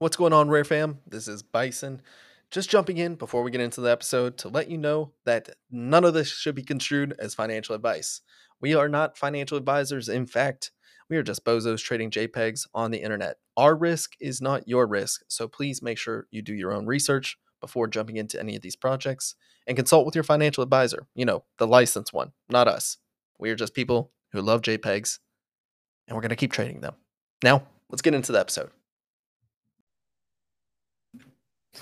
What's going on, Rare Fam? This is Bison. Just jumping in before we get into the episode to let you know that none of this should be construed as financial advice. We are not financial advisors. In fact, we are just bozos trading JPEGs on the internet. Our risk is not your risk, so please make sure you do your own research before jumping into any of these projects and consult with your financial advisor. You know, the licensed one, not us. We are just people who love JPEGs and we're going to keep trading them. Now, let's get into the episode.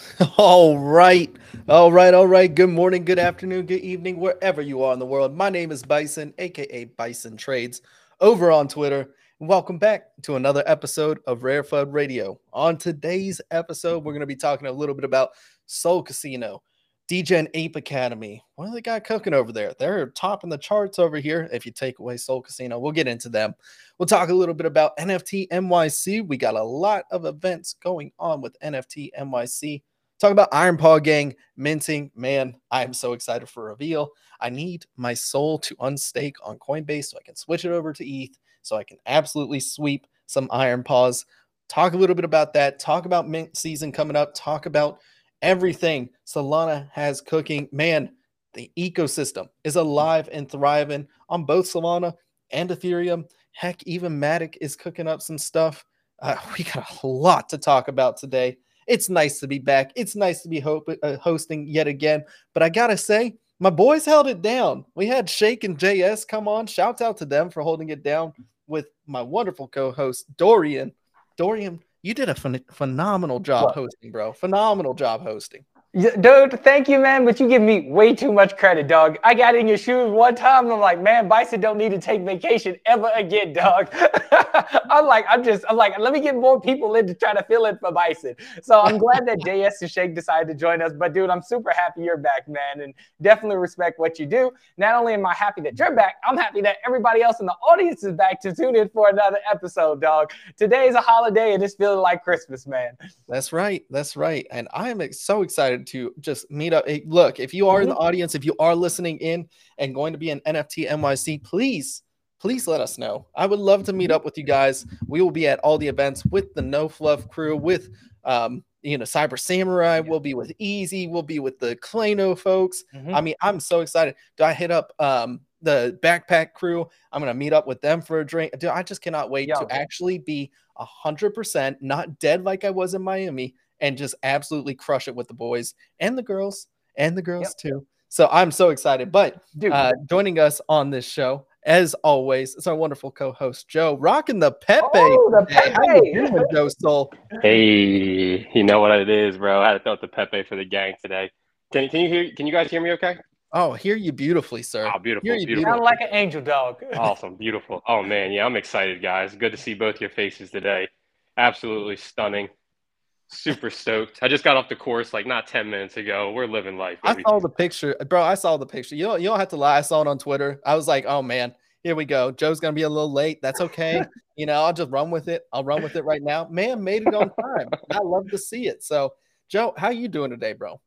All right. All right. All right. Good morning, good afternoon, good evening, wherever you are in the world. My name is Bison, aka Bison Trades, over on Twitter. Welcome back to another episode of Rare FUD Radio. On today's episode, we're going to be talking a little bit about SolCasino, Degen Ape Academy. What do they got cooking over there? They're topping the charts over here. If you take away SolCasino, we'll get into them. We'll talk a little bit about NFT NYC. We got a lot of events going on with NFT NYC. Talk about Iron Paw Gang minting. Man, I am so excited for reveal. I need my SOL to unstake on Coinbase so I can switch it over to ETH so I can absolutely sweep some Iron Paws. Talk a little bit about that. Talk about mint season coming up. Talk about everything Solana has cooking. Man, the ecosystem is alive and thriving on both Solana and Ethereum. Heck, even Matic is cooking up some stuff. Uh, we got a lot to talk about today. It's nice to be back. It's nice to be uh, hosting yet again. But I got to say, my boys held it down. We had Shake and JS come on. Shouts out to them for holding it down with my wonderful co host, Dorian. Dorian, you did a phen- phenomenal job what? hosting, bro. Phenomenal job hosting. Dude, thank you, man. But you give me way too much credit, dog. I got in your shoes one time and I'm like, man, Bison don't need to take vacation ever again, dog. I'm like, I'm just, I'm like, let me get more people in to try to fill in for Bison. So I'm glad that JS and Shake decided to join us. But dude, I'm super happy you're back, man. And definitely respect what you do. Not only am I happy that you're back, I'm happy that everybody else in the audience is back to tune in for another episode, dog. Today is a holiday and it's feeling like Christmas, man. That's right. That's right. And I am so excited to just meet up. Hey, look, if you are in the mm-hmm. audience, if you are listening in and going to be an NFT NYC, please, please let us know. I would love to meet mm-hmm. up with you guys. We will be at all the events with the No Fluff crew, with um, you know, Cyber Samurai. We'll be with Easy. We'll be with the Clayno folks. Mm-hmm. I mean, I'm so excited. Do I hit up um the backpack crew? I'm gonna meet up with them for a drink. Dude, I just cannot wait to actually be a hundred percent not dead like I was in Miami and just absolutely crush it with the boys and the girls and the girls yep. too. So I'm so excited. But Dude. Uh, joining us on this show, as always, is our wonderful co-host Joe, rocking the Pepe. Oh, the Pepe. Doing, Joe Soul? Hey, you know what it is, bro. I had to throw the Pepe for the gang today. Can, can you hear? Can you guys hear me? Okay. Oh, hear you beautifully, sir. Oh, beautiful. Hear you beautiful. Sound like an angel dog. awesome, beautiful. Oh man, yeah, I'm excited, guys. Good to see both your faces today. Absolutely stunning. Super stoked. I just got off the course like not 10 minutes ago. We're living life. I saw the picture. Bro, I saw the picture. You don't, you don't have to lie. I saw it on Twitter. I was like, oh man, here we go. Joe's going to be a little late. That's okay. you know, I'll just run with it. I'll run with it right now. Man, made it on time. I love to see it. So, Joe, how you doing today, bro?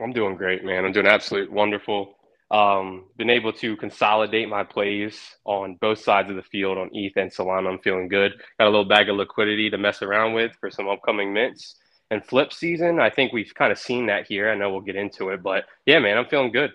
I'm doing great, man. I'm doing absolute wonderful. Um, been able to consolidate my plays on both sides of the field on ETH and Solana. I'm feeling good. Got a little bag of liquidity to mess around with for some upcoming mints and flip season. I think we've kind of seen that here. I know we'll get into it, but yeah, man, I'm feeling good.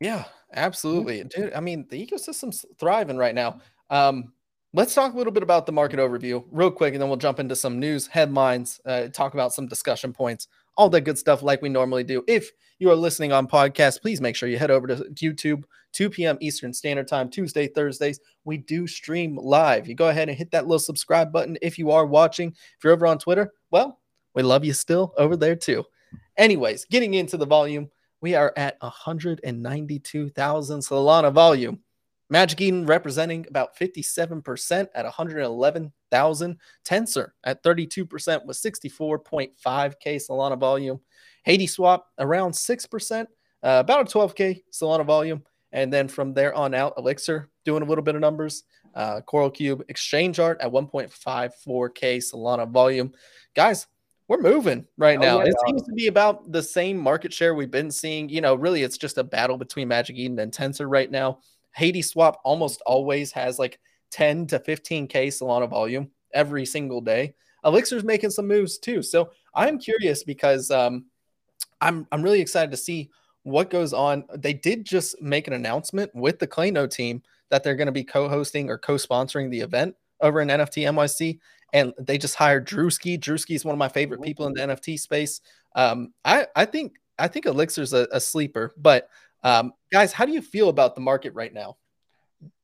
Yeah, absolutely, dude. I mean, the ecosystem's thriving right now. Um, let's talk a little bit about the market overview real quick, and then we'll jump into some news headlines. Uh, talk about some discussion points all that good stuff like we normally do. If you are listening on podcast, please make sure you head over to YouTube, 2 p.m. Eastern Standard Time, Tuesday, Thursdays. We do stream live. You go ahead and hit that little subscribe button if you are watching. If you're over on Twitter, well, we love you still over there too. Anyways, getting into the volume, we are at 192,000 Solana volume. Magic Eden representing about 57% at 111,000. Tensor at 32% with 64.5K Solana volume. Hadeswap around 6%, uh, about a 12K Solana volume. And then from there on out, Elixir doing a little bit of numbers. Uh, Coral Cube Exchange Art at 1.54K Solana volume. Guys, we're moving right oh, now. Yeah, it seems to be about the same market share we've been seeing. You know, really, it's just a battle between Magic Eden and Tensor right now. Hadeswap almost always has like 10 to 15K Solana volume every single day. Elixir's making some moves too. So I'm curious because um, I'm I'm really excited to see what goes on. They did just make an announcement with the Clayno team that they're going to be co-hosting or co-sponsoring the event over in NFT NYC, and they just hired Drewski. Drewski is one of my favorite people in the NFT space. Um, I I think I think Elixir's a, a sleeper, but um, guys, how do you feel about the market right now?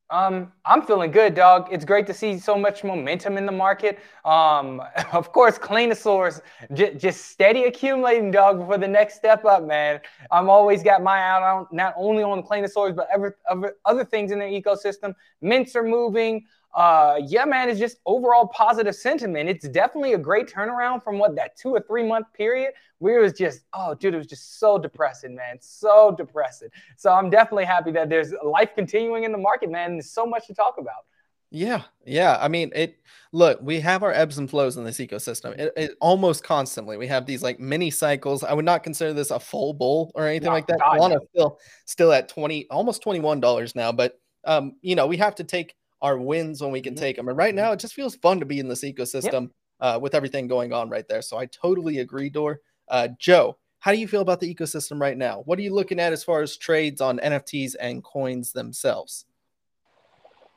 Um, I'm feeling good, dog. It's great to see so much momentum in the market. Um, of course, Claynosaurz j- just steady accumulating, dog, for the next step up, man. I'm always got my eye on not only on Claynosaurz, but every, other, other things in their ecosystem. Mints are moving uh, yeah, man, it's just overall positive sentiment. It's definitely a great turnaround from what that two or three month period where it was just, oh, dude, it was just so depressing, man, so depressing. So I'm definitely happy that there's life continuing in the market, man. There's so much to talk about. Yeah, yeah. I mean, it. Look, we have our ebbs and flows in this ecosystem. It, it almost constantly. We have these like mini cycles. I would not consider this a full bull or anything no, like that. Solana still still at twenty, almost twenty one dollars now. But um, you know, we have to take our wins when we can mm-hmm. take them. And right now, it just feels fun to be in this ecosystem yep. uh, with everything going on right there. So I totally agree, Dor. Uh, Joe, how do you feel about the ecosystem right now? What are you looking at as far as trades on NFTs and coins themselves?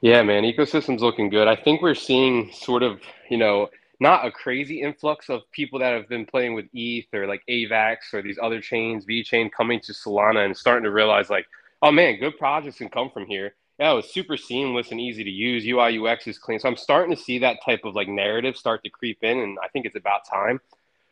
Yeah, man, ecosystem's looking good. I think we're seeing sort of, you know, not a crazy influx of people that have been playing with ETH or like AVAX or these other chains, VeChain coming to Solana and starting to realize like, oh man, good projects can come from here yeah, it was super seamless and easy to use. UI UX is clean. So I'm starting to see that type of like narrative start to creep in, and I think it's about time.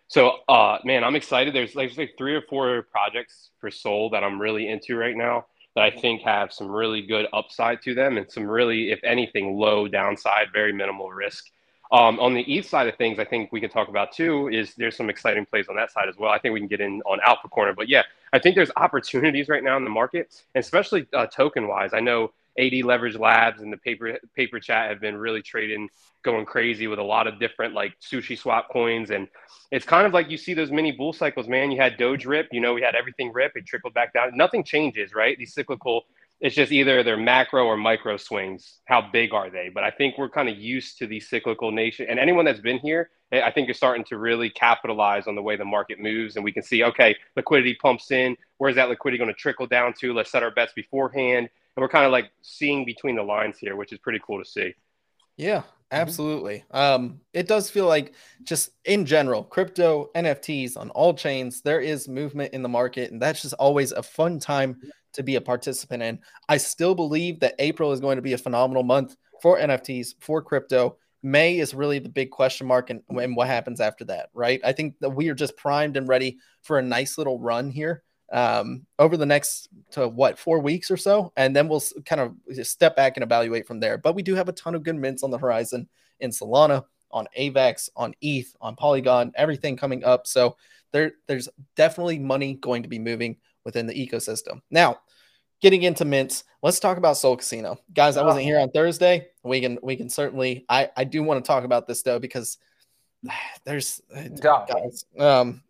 So, uh, man, I'm excited. There's like, like three or four projects for Sol that I'm really into right now that I think have some really good upside to them and some really, if anything, low downside, very minimal risk. Um, on the east side of things, I think we can talk about too is there's some exciting plays on that side as well. I think we can get in on Alpha Corner, but yeah, I think there's opportunities right now in the market, especially uh, token wise. I know AD Leverage Labs and the paper paper chat have been really trading, going crazy with a lot of different like sushi swap coins, and it's kind of like you see those mini bull cycles, man. You had Doge rip, you know, we had everything rip, it trickled back down. Nothing changes, right? These cyclical, it's just either they're macro or micro swings. How big are they? But I think we're kind of used to these cyclical nation, and anyone that's been here, eh, I think is starting to really capitalize on the way the market moves, and we can see, okay, liquidity pumps in. Where's that liquidity going to trickle down to? Let's set our bets beforehand and we're kind of like seeing between the lines here, which is pretty cool to see. Yeah, mm-hmm. absolutely. Um, it does feel like just in general, crypto NFTs on all chains, there is movement in the market, and that's just always a fun time to be a participant in. I still believe that April is going to be a phenomenal month for NFTs for crypto. May is really the big question mark, and, and what happens after that, right? I think that we are just primed and ready for a nice little run here um, over the next to what four weeks or so, and then we'll kind of step back and evaluate from there. But we do have a ton of good mints on the horizon in Solana, on AVAX, on ETH, on Polygon, everything coming up. So there, there's definitely money going to be moving within the ecosystem. Now, getting into mints, let's talk about Sol Casino, guys. I wasn't here on Thursday. We can we can certainly. I I do want to talk about this though because there's guys, um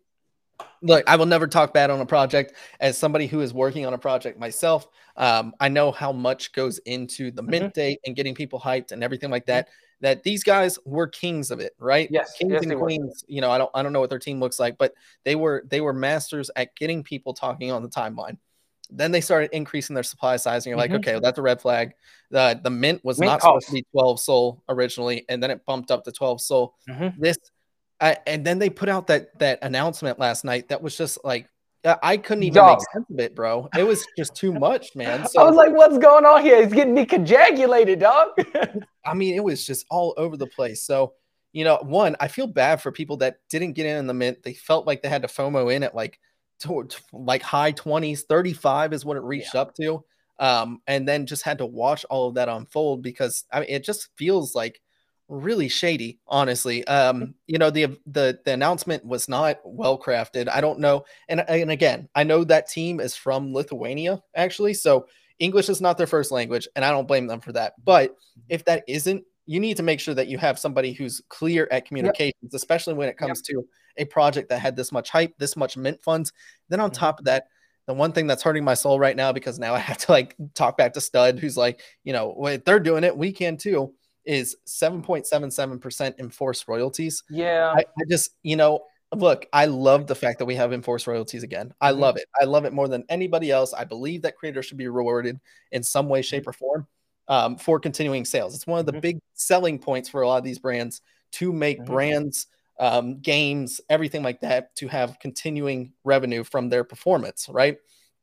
look, I will never talk bad on a project. As somebody who is working on a project myself, um, I know how much goes into the mint mm-hmm. date and getting people hyped and everything like that. That these guys were kings of it, right? Yes, kings yes, and queens. Were. You know, I don't, I don't know what their team looks like, but they were, they were masters at getting people talking on the timeline. Then they started increasing their supply size, and you're mm-hmm. like, okay, well, that's a red flag. The the mint was mint not supposed to be 12 SOL originally, and then it bumped up to 12 SOL. Mm-hmm. This I, and then they put out that that announcement last night that was just like I couldn't even Dog. make sense of it, bro. It was just too much, man. So, I was like, "What's going on here? He's getting me congratulated, dog." I mean, it was just all over the place. So, you know, one, I feel bad for people that didn't get in in the mint. They felt like they had to FOMO in at like, to, like high twenties, thirty five is what it reached yeah. up to, um, and then just had to watch all of that unfold because I mean, it just feels like really shady honestly. Um you know the the the announcement was not well crafted. I don't know. And and again i know that team is from lithuania actually so english is not their first language and i don't blame them for that. But if that isn't you need to make sure that you have somebody who's clear at communications yep. especially when it comes yep. to a project that had this much hype this much mint funds. Then on mm-hmm. top of that the one thing that's hurting my soul right now because now i have to like talk back to stud who's like you know if they're doing it we can too is 7.77% enforced royalties. Yeah. I, I, just, you know, look, I love the fact that we have enforced royalties again. I mm-hmm. love it. I love it more than anybody else. I believe that creators should be rewarded in some way, shape, or form um, for continuing sales. It's one of the mm-hmm. big selling points for a lot of these brands to make mm-hmm. brands, um, games, everything like that to have continuing revenue from their performance, right?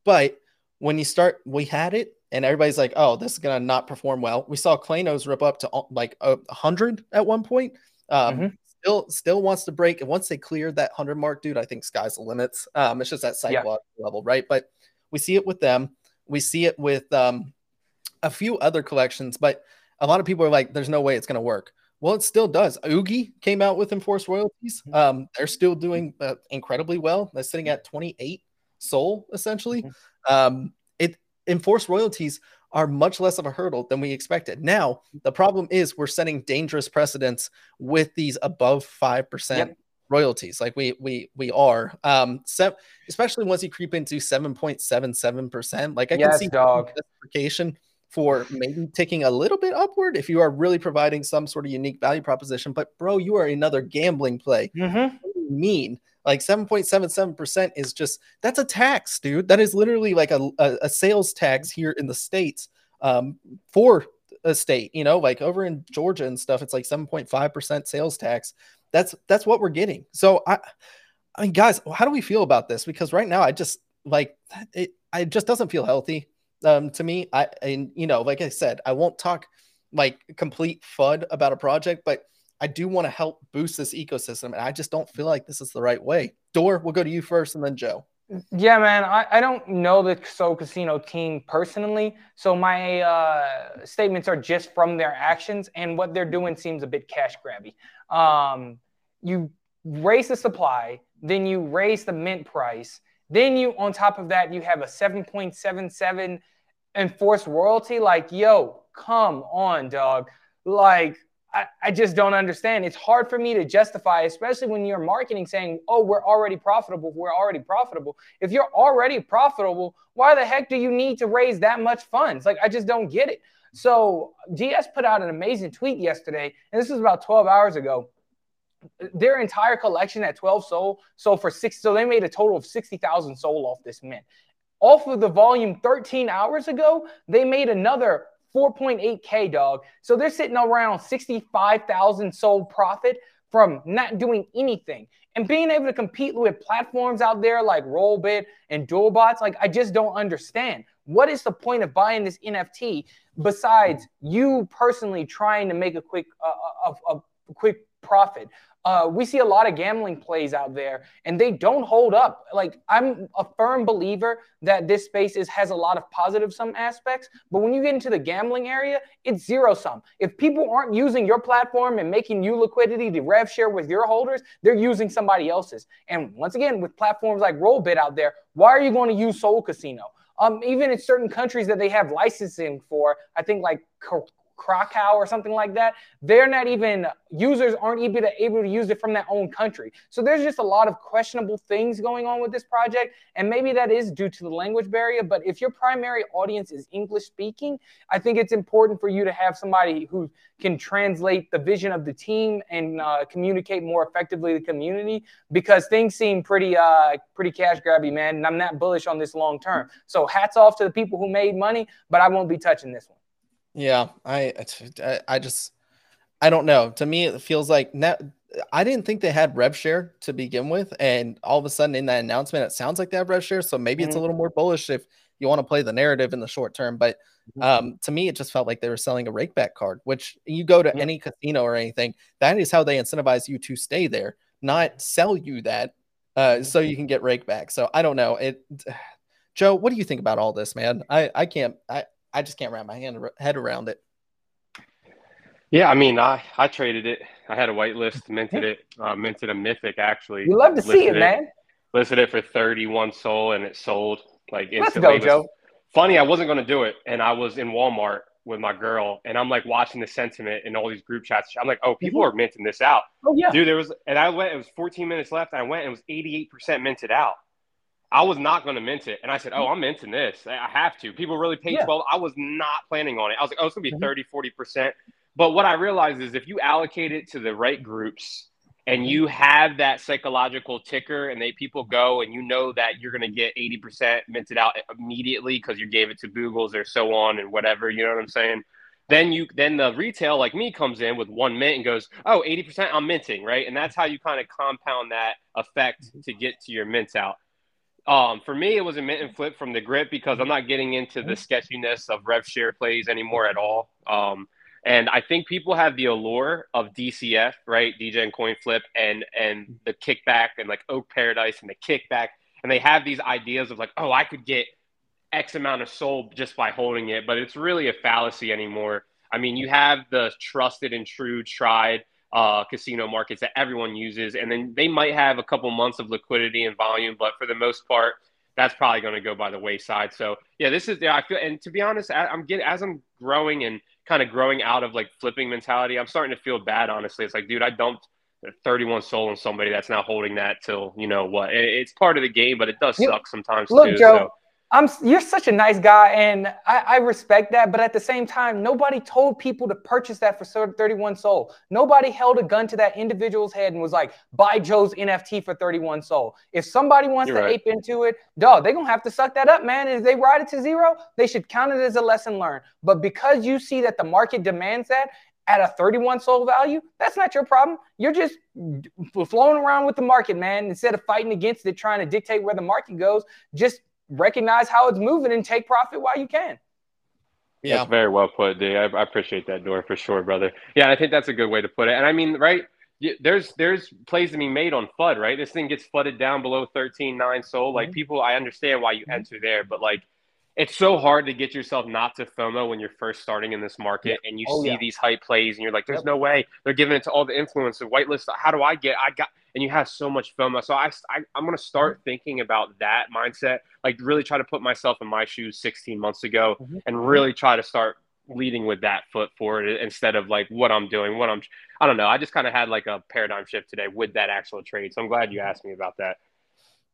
But when you start, we had it, and everybody's like, "Oh, this is gonna not perform well." We saw Claynos rip up to uh, like a hundred at one point. Um, mm-hmm. Still, still wants to break, and once they clear that hundred mark, dude, I think sky's the limits. Um, it's just that psychological yeah. level, right? But we see it with them. We see it with um, a few other collections, but a lot of people are like, "There's no way it's gonna work." Well, it still does. Oogie came out with enforced royalties. Mm-hmm. Um, they're still doing uh, incredibly well. They're sitting at 28 SOL essentially. Mm-hmm. Um, enforced royalties are much less of a hurdle than we expected. Now, the problem is we're setting dangerous precedents with these above five percent yep. royalties, like we we we are. Um, se- especially once you creep into seven point seven seven percent. Like I yes, can see dog justification for maybe taking a little bit upward if you are really providing some sort of unique value proposition. But bro, you are another gambling play. Mm-hmm. What do you mean? Like 7.77% is just that's a tax, dude. That is literally like a, a, a sales tax here in the States um, for a state, you know, like over in Georgia and stuff, it's like 7.5% sales tax. That's that's what we're getting. So I I mean, guys, how do we feel about this? Because right now I just like it, it just doesn't feel healthy um, to me. I and you know, like I said, I won't talk like complete fud about a project, but I do want to help boost this ecosystem, and I just don't feel like this is the right way. Door, we'll go to you first, and then Joe. Yeah, man. I, I don't know the SolCasino team personally, so my uh, statements are just from their actions, and what they're doing seems a bit cash grabby. Um, you raise the supply, then you raise the mint price, then you on top of that you have a 7.77 enforced royalty. Like, yo, come on, dog. Like I, I just don't understand. It's hard for me to justify, especially when you're marketing saying, oh, we're already profitable. We're already profitable. If you're already profitable, why the heck do you need to raise that much funds? Like, I just don't get it. So, GS put out an amazing tweet yesterday, and this was about 12 hours ago. Their entire collection at 12 SOL, so for six, so they made a total of 60,000 SOL off this mint. Off of the volume 13 hours ago, they made another 4.8K, dog. So they're sitting around 65,000 sold profit from not doing anything. And being able to compete with platforms out there like Rollbit and Duelbots, like I just don't understand. What is the point of buying this NFT besides you personally trying to make a quick uh, a, a, a quick profit? Uh, we see a lot of gambling plays out there and they don't hold up. Like I'm a firm believer that this space is has a lot of positive some aspects, but when you get into the gambling area, it's zero sum. If people aren't using your platform and making you liquidity to rev share with your holders, they're using somebody else's. And once again, with platforms like Rollbit out there, why are you going to use SolCasino? Um, even in certain countries that they have licensing for, I think like Curaçao or something like that, they're not even users aren't even able to use it from their own country. So there's just a lot of questionable things going on with this project, and maybe that is due to the language barrier. But if your primary audience is English speaking, I think it's important for you to have somebody who can translate the vision of the team and uh, communicate more effectively to the community because things seem pretty uh, pretty cash grabby, man. And I'm not bullish on this long term. So hats off to the people who made money, but I won't be touching this one. Yeah, I, I just, I don't know. To me, it feels like now. I didn't think they had rev share to begin with, and all of a sudden in that announcement, it sounds like they have rev share. So maybe mm-hmm. it's a mm-hmm. little more bullish if you want to play the narrative in the short term. But mm-hmm. um, to me, it just felt like they were selling a rakeback card. Which you go to mm-hmm. any casino or anything, that is how they incentivize you to stay there, not sell you that uh, so you can get rakeback. So I don't know. It, Joe, what do you think about all this, man? I I can't. I I just can't wrap my hand, head around it. Yeah, I mean, I I traded it. I had a whitelist, minted it, uh, minted a mythic actually. You love to see it, it, man. Listed it for thirty-one SOL, and it sold like instantly. Let's go, Joe. Funny, I wasn't going to do it, and I was in Walmart with my girl, and I'm like watching the sentiment in all these group chats. I'm like, oh, people mm-hmm. are minting this out. Oh yeah, dude. There was, and I went. It was 14 minutes left. And I went, and it was 88 percent minted out. I was not going to mint it. And I said, oh, mm-hmm. I'm minting this. I have to. People really paid yeah. 12. I was not planning on it. I was like, oh, it's going to be mm-hmm. 30, 40%. But what I realized is if you allocate it to the right groups and mm-hmm. you have that psychological ticker and they people go and you know that you're going to get 80% minted out immediately because you gave it to Boogles or so on and whatever, you know what I'm saying? Then you then the retail like me comes in with one mint and goes, oh, 80% I'm minting, right? And that's how you kind of compound that effect mm-hmm. to get to your mints out. Um, for me, it was a mint and flip from the grip because I'm not getting into the sketchiness of rev share plays anymore at all. Um, and I think people have the allure of DCF, right? Degen coin flip and and the kickback and like Oak Paradise and the kickback. And they have these ideas of like, oh, I could get X amount of SOL just by holding it, but it's really a fallacy anymore. I mean, you have the trusted and true tried uh, casino markets that everyone uses, and then they might have a couple months of liquidity and volume, but for the most part, that's probably going to go by the wayside. So yeah, this is yeah, I feel, and to be honest, I'm getting as I'm growing and kind of growing out of like flipping mentality, I'm starting to feel bad. Honestly, it's like, dude, I dumped 31 SOL on somebody that's now holding that till you know what. It's part of the game, but it does suck sometimes Look, too. Joe, so. I'm you're such a nice guy, and I, I, respect that. But at the same time, nobody told people to purchase that for 31 SOL. Nobody held a gun to that individual's head and was like, "Buy Joe's NFT for 31 SOL." If somebody wants you're to right. ape into it, dog, they're gonna have to suck that up, man. And if they ride it to zero, they should count it as a lesson learned. But because you see that the market demands that, at a 31 SOL value, that's not your problem. You're just flowing around with the market, man. Instead of fighting against it, trying to dictate where the market goes, just recognize how it's moving and take profit while you can. Yeah. That's very well put, D. I, I appreciate that, Door, for sure, brother. Yeah, I think that's a good way to put it. And I mean, right, there's there's plays to be made on FUD, right? This thing gets flooded down below 13, 9 SOL. Like, mm-hmm. people, I understand why you mm-hmm. enter there, but like, it's so hard to get yourself not to FOMO when you're first starting in this market yeah. and you oh, see yeah. these hype plays and you're like, there's yep. no way they're giving it to all the influencers, whitelist. How do I get? I got, and you have so much FOMO. So I, I I'm gonna start mm-hmm. thinking about that mindset, like really try to put myself in my shoes 16 months ago mm-hmm. and really try to start leading with that foot forward instead of like what I'm doing, what I'm. I don't know. I just kind of had like a paradigm shift today with that actual trade. So I'm glad you asked me about that.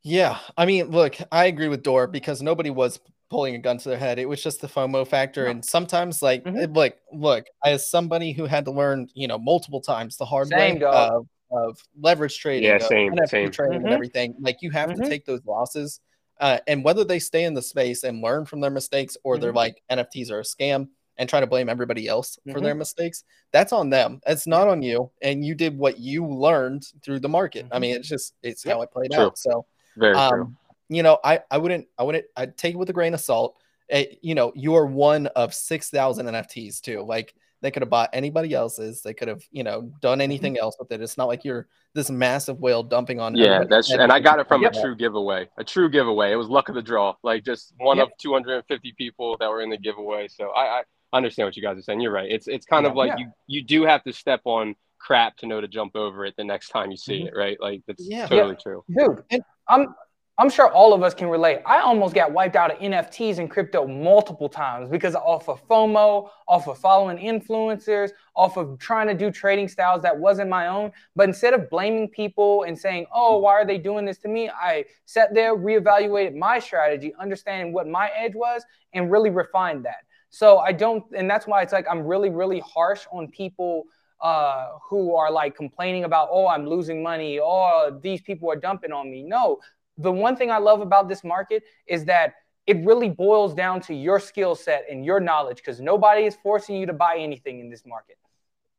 Yeah, I mean, look, I agree with Door because nobody was pulling a gun to their head. It was just the FOMO factor, and sometimes, like, mm-hmm. it, like, look, as somebody who had to learn, you know, multiple times the hard same way of, of, leverage trading, yeah, same, same. trading, mm-hmm. and everything, like, you have mm-hmm. to take those losses, uh, and whether they stay in the space and learn from their mistakes, or they're mm-hmm. like NFTs are a scam and try to blame everybody else for their mm-hmm. mistakes, that's on them. It's not on you, and you did what you learned through the market. I mm-hmm. mean, it's just it's yep. how it played True. out. So. Very um, true you know, I, I wouldn't, I wouldn't, I'd take it with a grain of salt. It, eh, you know, you are one of 6,000 NFTs too. Like they could have bought anybody else's. They could have, you know, done mm-hmm. anything else with it. It's not like you're this massive whale dumping on. Yeah, that's and I got it from yep. a true giveaway. A true giveaway. It was luck of the draw. Like just one yep. of 250 people that were in the giveaway. So I, I understand what you guys are saying. You're right. It's it's kind yeah, of like yeah. you you do have to step on crap to know to jump over it the next time you see mm-hmm. it, right? Like that's yeah. totally true. Dude, and I'm I'm sure all of us can relate. I almost got wiped out of NFTs and crypto multiple times because off of FOMO, off of following influencers, off of trying to do trading styles that wasn't my own. But instead of blaming people and saying, oh, why are they doing this to me? I sat there, reevaluated my strategy, understanding what my edge was, and really refined that. So I don't, and that's why it's like I'm really, really harsh on people. Uh, who are like complaining about, oh, I'm losing money, oh, these people are dumping on me. No, the one thing I love about this market is that it really boils down to your skill set and your knowledge because nobody is forcing you to buy anything in this market.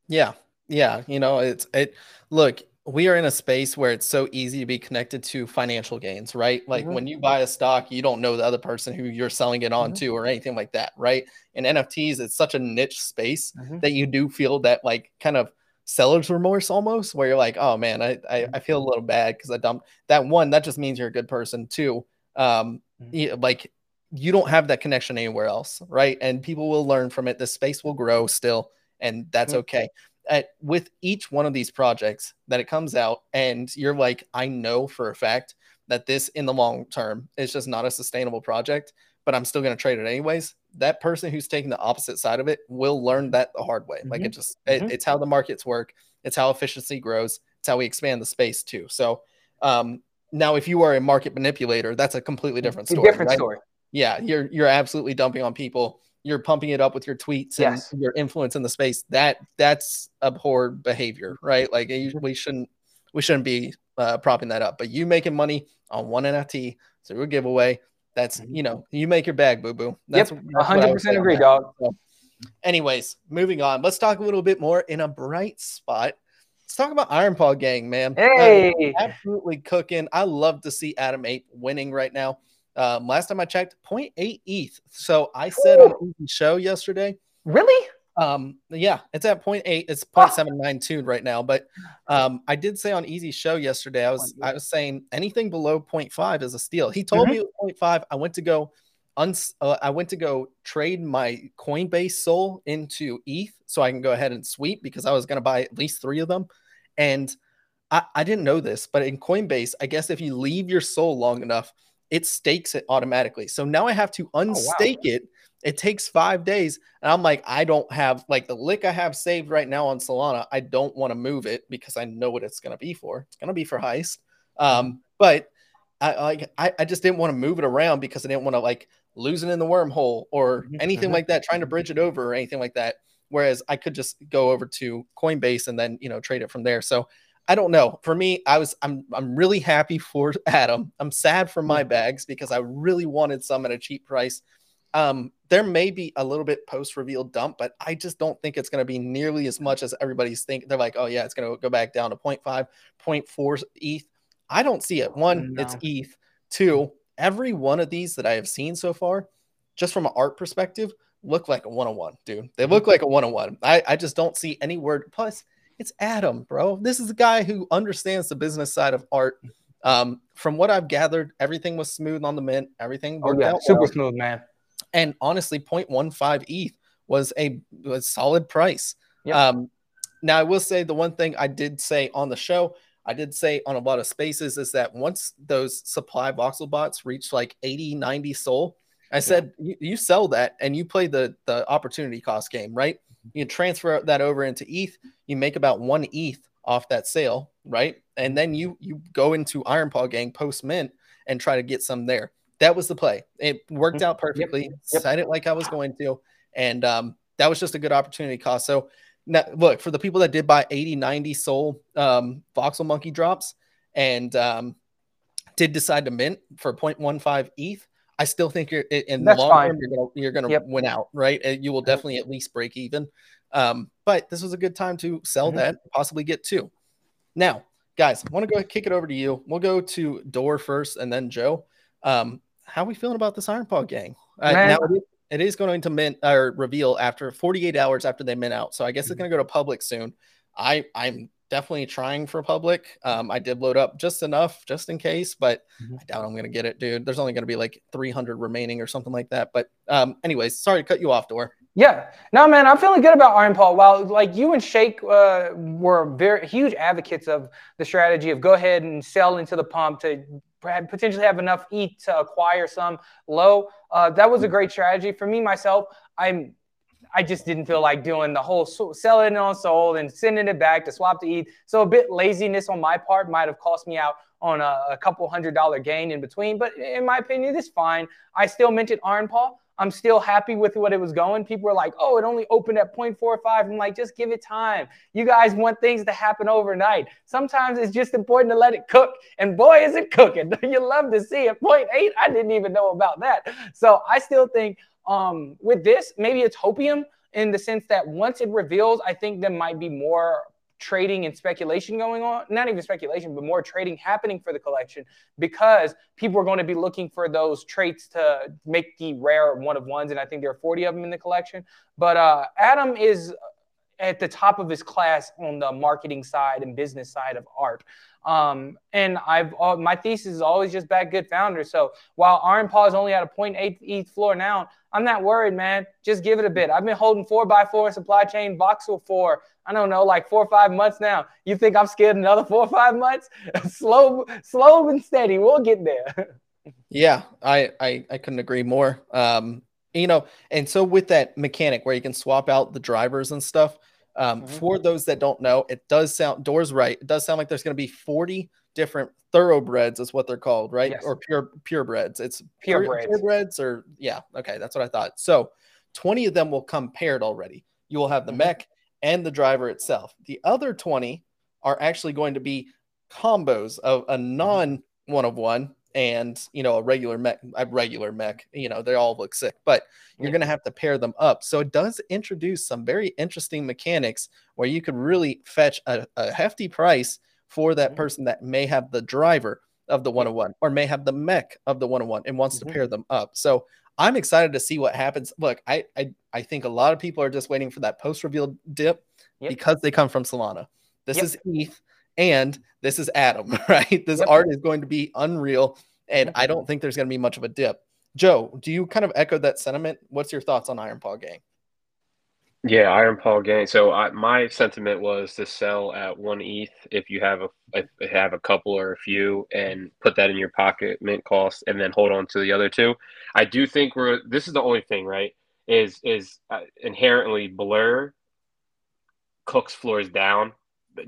Yeah. Yeah. You know, it's it look, we are in a space where it's so easy to be connected to financial gains, right? Like mm-hmm. when you buy a stock, you don't know the other person who you're selling it on mm-hmm. to or anything like that, right? And NFTs, it's such a niche space mm-hmm. that you do feel that like kind of seller's remorse almost where you're like oh man i i, mm-hmm. I feel a little bad because i dumped that one that just means you're a good person too um mm-hmm. like you don't have that connection anywhere else right and people will learn from it the space will grow still and that's mm-hmm. okay At, with each one of these projects that it comes out and you're like i know for a fact that this in the long term is just not a sustainable project but i'm still going to trade it anyways that person who's taking the opposite side of it will learn that the hard way. Mm-hmm. Like it just, mm-hmm. it's how the markets work. It's how efficiency grows. It's how we expand the space too. So um, now, if you are a market manipulator, that's a completely different story. Different right? story. Yeah, you're you're absolutely dumping on people you're pumping it up with your tweets and Yes. your influence in the space. That that's abhorred behavior, right? Like you- we shouldn't we shouldn't be uh, propping that up. But you making money on one NFT through a giveaway, that's Mhm. you know you make your bag, boo boo. That's yep, that's what I would say 100% on agree, dog. Anyways, moving on. Let's talk a little bit more in a bright spot. Let's talk about Iron Paw Gang, man. Hey, absolutely cooking. I love to see Adam Ape winning right now. Um, last time I checked, 0.8 ETH. So I said on the show yesterday, really? Um, yeah, it's at 0.8. It's Ah. 0.792 right now. But um, I did say on Easy Show yesterday, I was I was saying anything below 0.5 is a steal. He told Mhm. me it was 0.5. I went to go uns uh, I went to go trade my Coinbase SOL into ETH so I can go ahead and sweep because I was gonna buy at least three of them. And I, I didn't know this, but in Coinbase, I guess if you leave your SOL long enough, it stakes it automatically. So now I have to unstake it. It takes five days. And I'm like, I don't have like the lick I have saved right now on Solana. I don't want to move it because I know what it's going to be for. It's going to be for heist. Um, but I like I, I just didn't want to move it around because I didn't want to like lose it in the wormhole or Mhm, anything like that, trying to bridge it over or anything like that. Whereas I could just go over to Coinbase and then you know trade it from there. So I don't know. For me, I was I'm I'm really happy for Adam. I'm sad for my bags because I really wanted some at a cheap price. Um, there may be a little bit post reveal dump, but I just don't think it's going to be nearly as much as everybody's think. They're like, oh yeah, it's going to go back down to 0.5, 0.4 ETH. I don't see it. One, it's ETH. Two, every one of these that I have seen so far, just from an art perspective, look like a one-on-one, dude. They look like a one-on-one. I, I just don't see any word. Plus, it's Adam, bro. This is a guy who understands the business side of art. Um, from what I've gathered, everything was smooth on the mint. Everything Oh worked yeah, out super well. smooth, man. And honestly, 0.15 ETH was a, was solid price. Yep. Um, now I will say the one thing I did say on the show, I did say on a lot of spaces is that once those supply voxel bots reach like 80, 90 SOL, I said you, you sell that and you play the the opportunity cost game, right? You transfer that over into ETH, you make about one ETH off that sale, right? And then you you go into Iron Paw Gang post mint and try to get some there. That was the play. It worked out perfectly. Yep. Said it like I was going to, and um, that was just a good opportunity cost. So now, look for the people that did buy 80, 90 SOL um, voxel monkey drops and um, did decide to mint for 0.15 ETH. I still think you're in the long fine. term, you're gonna you're gonna Yep. win out, right? And You will definitely at least break even. Um, but this was a good time to sell Mhm. that, possibly get two. Now, guys, I want to go kick it over to you. We'll go to Door first and then Joe. Um, how are we feeling about this Iron Paw gang? Uh, now it is, it is going to mint or reveal after 48 hours after they mint out. So I guess it's going to go to public soon. I I'm definitely trying for public. Um, I did load up just enough just in case, but Mhm. I doubt I'm going to get it, dude. There's only going to be like 300 remaining or something like that. But um, anyways, sorry to cut you off, Door. Yeah, no, man, I'm feeling good about Iron Paw. While like you and Shake uh, were very huge advocates of the strategy of go ahead and sell into the pump to potentially have enough ETH to acquire some low. Uh, that was a great strategy for me myself. I'm I just didn't feel like doing the whole selling on sold and sending it back to swap to ETH. So a bit laziness on my part might have cost me out on a, a couple hundred dollar gain in between. But in my opinion, it's fine. I still minted Iron Paw. I'm still happy with what it was going. People were like, oh, it only opened at 0.45. I'm like, just give it time. You guys want things to happen overnight. Sometimes it's just important to let it cook. And boy, is it cooking. you love to see it. 0.8, I didn't even know about that. So I still think um, with this, maybe it's hopium in the sense that once it reveals, I think there might be more trading and speculation going on. Not even speculation, but more trading happening for the collection because people are going to be looking for those traits to make the rare one of ones. And I think there are 40 of them in the collection. But uh, Adam is at the top of his class on the marketing side and business side of art. Um, and I've uh, my thesis is always just back good founders. So while Iron Paw is only at a 0.8 ETH floor now, I'm not worried, man. Just give it a bit. I've been holding four by four supply chain voxel for I don't know, like four or five months now. You think I'm scared another four or five months? slow, slow and steady. We'll get there. Yeah, I, I I couldn't agree more. Um, you know, and so with that mechanic where you can swap out the drivers and stuff, um, Mhm. for those that don't know, it does sound doors right. It does sound like there's going to be 40 different thoroughbreds, is what they're called, right? Yes. Or pure purebreds. It's Purebreds. purebreds, or yeah, okay, that's what I thought. So 20 of them will come paired already. You will have the Mhm. mech and the driver itself. The other 20 are actually going to be combos of a non one of one and you know a regular mech a regular mech you know they all look sick but you're Yeah. going to have to pair them up so it does introduce some very interesting mechanics where you could really fetch a, a hefty price for that Mhm. person that may have the driver of the 101 or may have the mech of the 101 and wants Mhm. to pair them up so i'm excited to see what happens look i i, I think a lot of people are just waiting for that post reveal dip Yep. because they come from solana this Yep. is eth and this is Adam, right? This Yep. art is going to be unreal, and. I don't think there's going to be much of a dip. Joe, do you kind of echo that sentiment? What's your thoughts on Iron Paw Gang? Yeah, Iron Paw Gang. So I, my sentiment was to sell at one ETH if you have a if you have a couple or a few, and put that in your pocket mint cost, and then hold on to the other two. I do think we're. This is the only thing, right? Is is uh, inherently Blur cooks floors down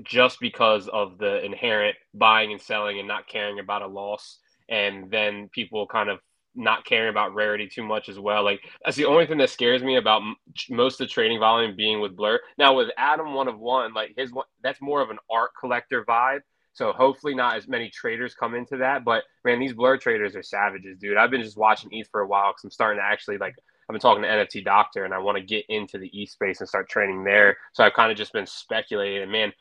just because of the inherent buying and selling and not caring about a loss, and then people kind of not caring about rarity too much as well. Like that's the only thing that scares me about m- most of the trading volume being with Blur. Now with Adam one of one, like his one, that's more of an art collector vibe. So hopefully not as many traders come into that. But man, these Blur traders are savages, dude. I've been just watching ETH for a while because I'm starting to actually like I've been talking to NFT Doctor and I want to get into the ETH space and start trading there. So I've kind of just been speculating. And man,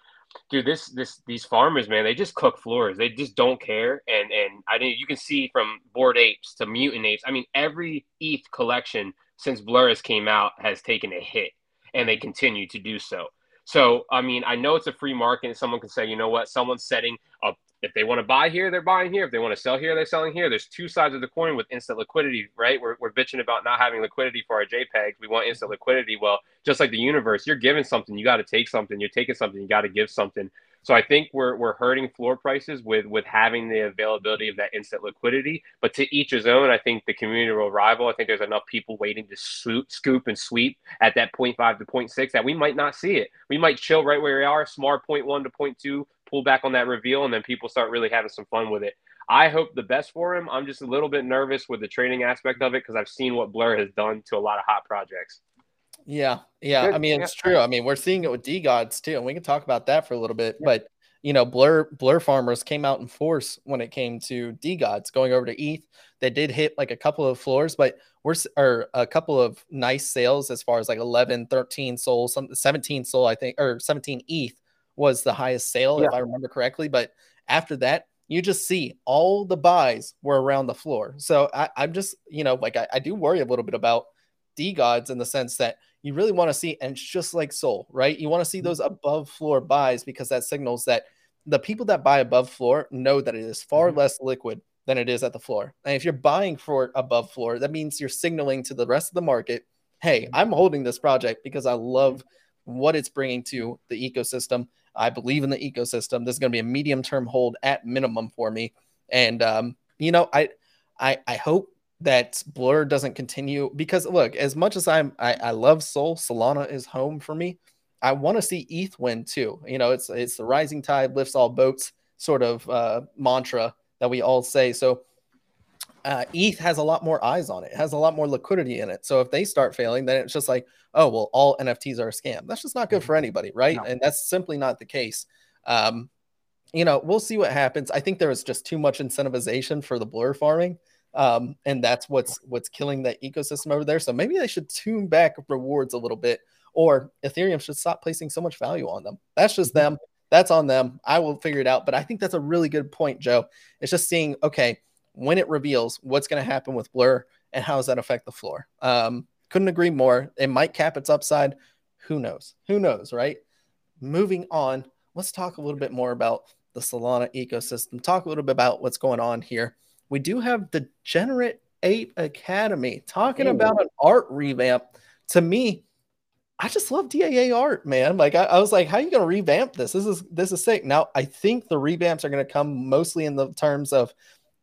dude, this this these farmers, man, they just cook floors. They just don't care. And and I think you can see from bored apes to mutant apes. I mean, every ETH collection since Blur has came out has taken a hit, and they continue to do so. So I mean, I know it's a free market, and someone can say, you know what, someone's setting up. If they want to buy here, they're buying here. If they want to sell here, they're selling here. There's two sides of the coin with instant liquidity, right? We're, we're bitching about not having liquidity for our JPEGs. We want instant liquidity. Well, just like the universe, you're giving something, you got to take something. You're taking something, you got to give something. So I think we're we're hurting floor prices with with having the availability of that instant liquidity. But to each his own. I think the community will rival. I think there's enough people waiting to swoop, scoop and sweep at that 0.5 to 0.6 that we might not see it. We might chill right where we are, smart 0.1 to 0.2, pull back on that reveal, and then people start really having some fun with it. I hope the best for him. I'm just a little bit nervous with the trading aspect of it because I've seen what Blur has done to a lot of hot projects. Yeah, yeah. Good, I mean, yeah. it's true. I mean, we're seeing it with DeGods too, and we can talk about that for a little bit. But you know, Blur Blur farmers came out in force when it came to DeGods going over to ETH. They did hit like a couple of floors, but we're or a couple of nice sales as far as like 11, 13 SOL, some 17 SOL, I think, or 17 ETH was the highest sale if I remember correctly. But after that, you just see all the buys were around the floor. So I, I'm just, you know, like I, I do worry a little bit about DeGods in the sense that you really want to see, and it's just like SOL, right? You want to see those above floor buys because that signals that the people that buy above floor know that it is far Mhm. less liquid than it is at the floor. And if you're buying for above floor, that means you're signaling to the rest of the market, hey, I'm holding this project because I love what it's bringing to the ecosystem. I believe in the ecosystem. This is going to be a medium term hold at minimum for me. And um, you know, I I I hope that Blur doesn't continue because look, as much as I'm I, I love SOL, Solana is home for me. I want to see ETH win too. You know, it's it's the rising tide lifts all boats sort of uh, mantra that we all say. So uh, ETH has a lot more eyes on it. It has a lot more liquidity in it. So if they start failing, then it's just like, oh well, all NFTs are a scam. That's just not good for anybody, right? No. And that's simply not the case. Um, you know, we'll see what happens. I think there is just too much incentivization for the blur farming. Um, and that's what's what's killing that ecosystem over there. So maybe they should tune back rewards a little bit, or Ethereum should stop placing so much value on them. That's just them. That's on them. I will figure it out. But I think that's a really good point, Joe. It's just seeing, okay, when it reveals what's going to happen with Blur and how does that affect the floor. Um, couldn't agree more. It might cap its upside. Who knows? Who knows, right? Moving on, let's talk a little bit more about the Solana ecosystem. Talk a little bit about what's going on here. We do have Degenerate Ape Academy talking Ooh. about an art revamp. To me, I just love DAA art, man. Like I, I was like, how are you gonna revamp this? This is this is sick. Now I think the revamps are gonna come mostly in the terms of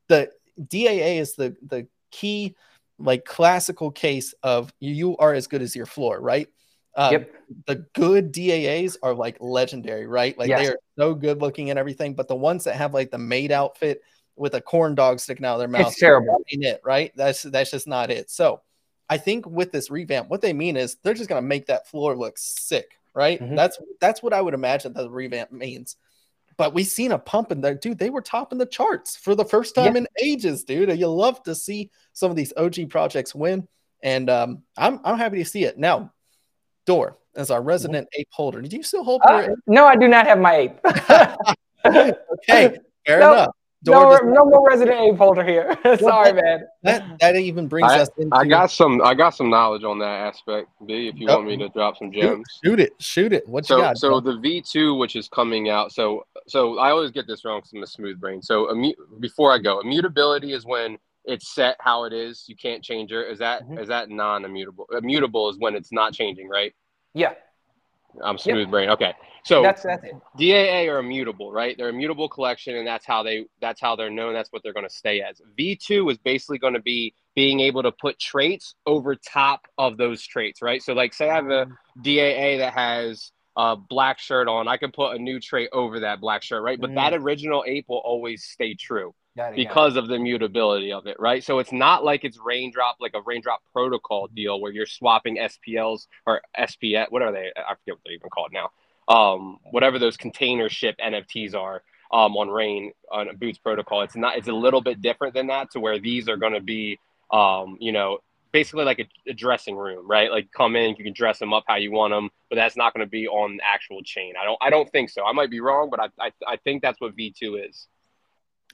the DAA is the the key like classical case of you are as good as your floor, right? Um, Yep. The good DAAs are like legendary, right? Like they are so good looking and everything, but the ones that have like the maid outfit with a corn dog sticking out of their mouth, It's terrible. that it, right? That's that's just not it. So I think with this revamp, what they mean is they're just gonna make that floor look sick, right? Mhm. That's that's what I would imagine the revamp means. But we seen a pump in there, dude. They were topping the charts for the first time in ages, dude. You love to see some of these OG projects win, and um, I'm I'm happy to see it. Now, Door as our resident ape holder, do you still hold Uh, no, I do not have my ape. ape? Okay, fair No, enough. Door no, no more resident ape holder here. Sorry, man. that that even brings I- us into I got some. I got some knowledge on that aspect, B. If you Yep. want me to drop some gems. shoot it, shoot it. What you So, got? so bro? the V2, which is coming out. So, so I always get this wrong because I'm a smooth brain. So, immu- before I go, immutability is when it's set how it is. You can't change it. Is that is Mhm. that non-immutable? Immutable is when it's not changing, right? Yeah, I'm smooth brain. Okay. So that's that's it. DAA are immutable, right? They're a mutable collection, and that's how they that's how they're known. That's what they're going to stay as. V2 is basically going to be being able to put traits over top of those traits, right? So, like, say I have a DAA that has a black shirt on, I can put a new trait over that black shirt, right? But Mm. that original ape will always stay true Got it, because of the mutability of it, right? So it's not like it's raindrop, like a raindrop protocol deal where you're swapping SPLs or SPS, what are they? I forget what they're even called now. Um, whatever those container ship NFTs are um, on Rain on a Boots protocol. It's not. It's a little bit different than that to where these are going to be, um, you know, basically like a, a dressing room, right? Like come in, you can dress them up how you want them, but that's not going to be on the actual chain. I don't. I don't think so. I might be wrong, but I I, I think that's what V two is.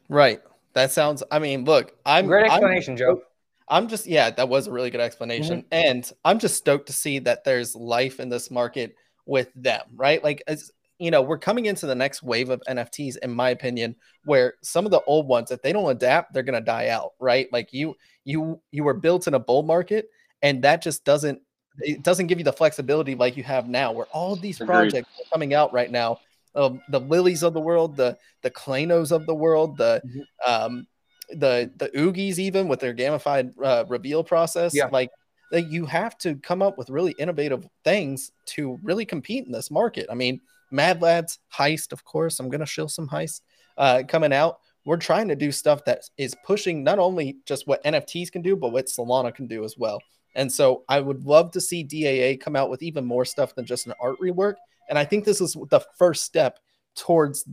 Right. That sounds. I mean, look, I'm Great I'm- explanation, Joe. I'm just yeah, that was a really good explanation. Mm-hmm. And I'm just stoked to see that there's life in this market with them, right? Like as you know, we're coming into the next wave of NFTs, in my opinion, where some of the old ones, if they don't adapt, they're gonna die out, right? Like you, you, you were built in a bull market, and that just doesn't it doesn't give you the flexibility like you have now, where all of these Agreed. projects are coming out right now. Um, the lilies of the world, the the Claynos of the world, the Mhm. um, the the oogies even with their gamified uh, reveal process. Yeah. like like, you have to come up with really innovative things to really compete in this market. I mean mad lads heist of course. I'm gonna show some heist uh, coming out. We're trying to do stuff that is pushing not only just what nfts can do but what solana can do as well. And so i would love to see daa come out with even more stuff than just an art rework and i think this is the first step towards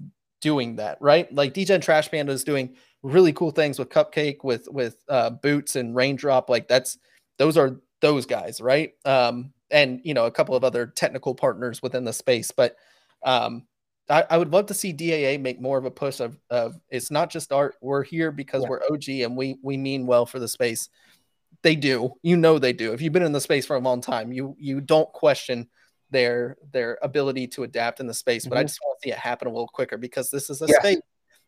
doing that right like dj trash panda is doing really cool things with Cupcake, with with uh, Boots and Raindrop. Like that's those are those guys, right? Um, and you know a couple of other technical partners within the space. But um, I, I would love to see DAA make more of a push of, of it's not just art. We're here because Yeah. we're OG and we we mean well for the space. They do, you know, they do. If you've been in the space for a long time, you you don't question their their ability to adapt in the space. But I Mhm. just want to see it happen a little quicker because this is a space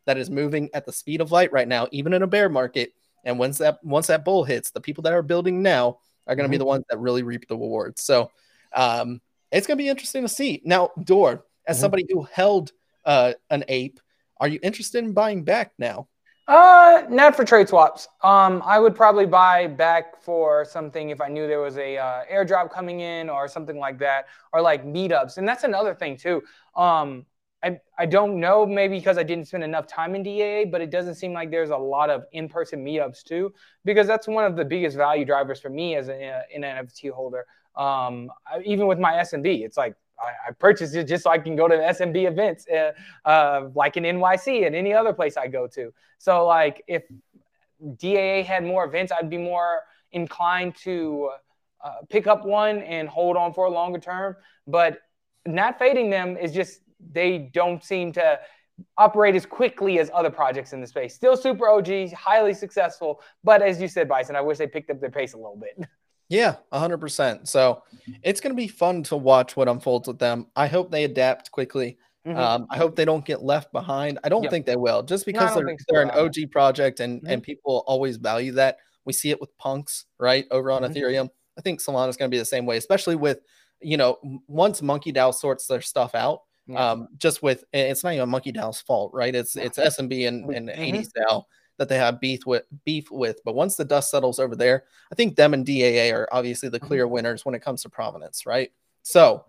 that is moving at the speed of light right now, even in a bear market. And once that once that bull hits, the people that are building now are going to be Mhm. the ones that really reap the rewards. So um, it's going to be interesting to see. Now, Door, as Mhm. somebody who held uh, an ape, are you interested in buying back now? Uh, not for trade swaps. Um, I would probably buy back for something if I knew there was a uh, airdrop coming in or something like that, or like meetups. And that's another thing too. Um, I I don't know, maybe because I didn't spend enough time in DAA, but it doesn't seem like there's a lot of in-person meetups too, because that's one of the biggest value drivers for me as a, an NFT holder. Um, I, even with my SMB, it's like I, I purchased it just so I can go to SMB events, uh, uh, like in NYC and any other place I go to. So like if DAA had more events, I'd be more inclined to uh, pick up one and hold on for a longer term. But not fading them is just they don't seem to operate as quickly as other projects in the space. Still super OG, highly successful, but as you said, Bison, I wish they picked up their pace a little bit. Yeah, 100%. So it's going to be fun to watch what unfolds with them. I hope they adapt quickly. Mhm. Um, I hope they don't get left behind. I don't Yep. think they will, just because don't they're, so they're an. OG project and, Mhm. and people always value that. We see it with punks, right? Over on Mhm. Ethereum. I think Solana is going to be the same way, especially with, you know, once Monkey DAO sorts their stuff out, um, just with, it's not even Monkey DAO's fault, right? It's, it's SMB and, and Mhm. Hades DAO that they have beef with beef with. But once the dust settles over there, I think them and DAA are obviously the Mhm. clear winners when it comes to provenance, right? So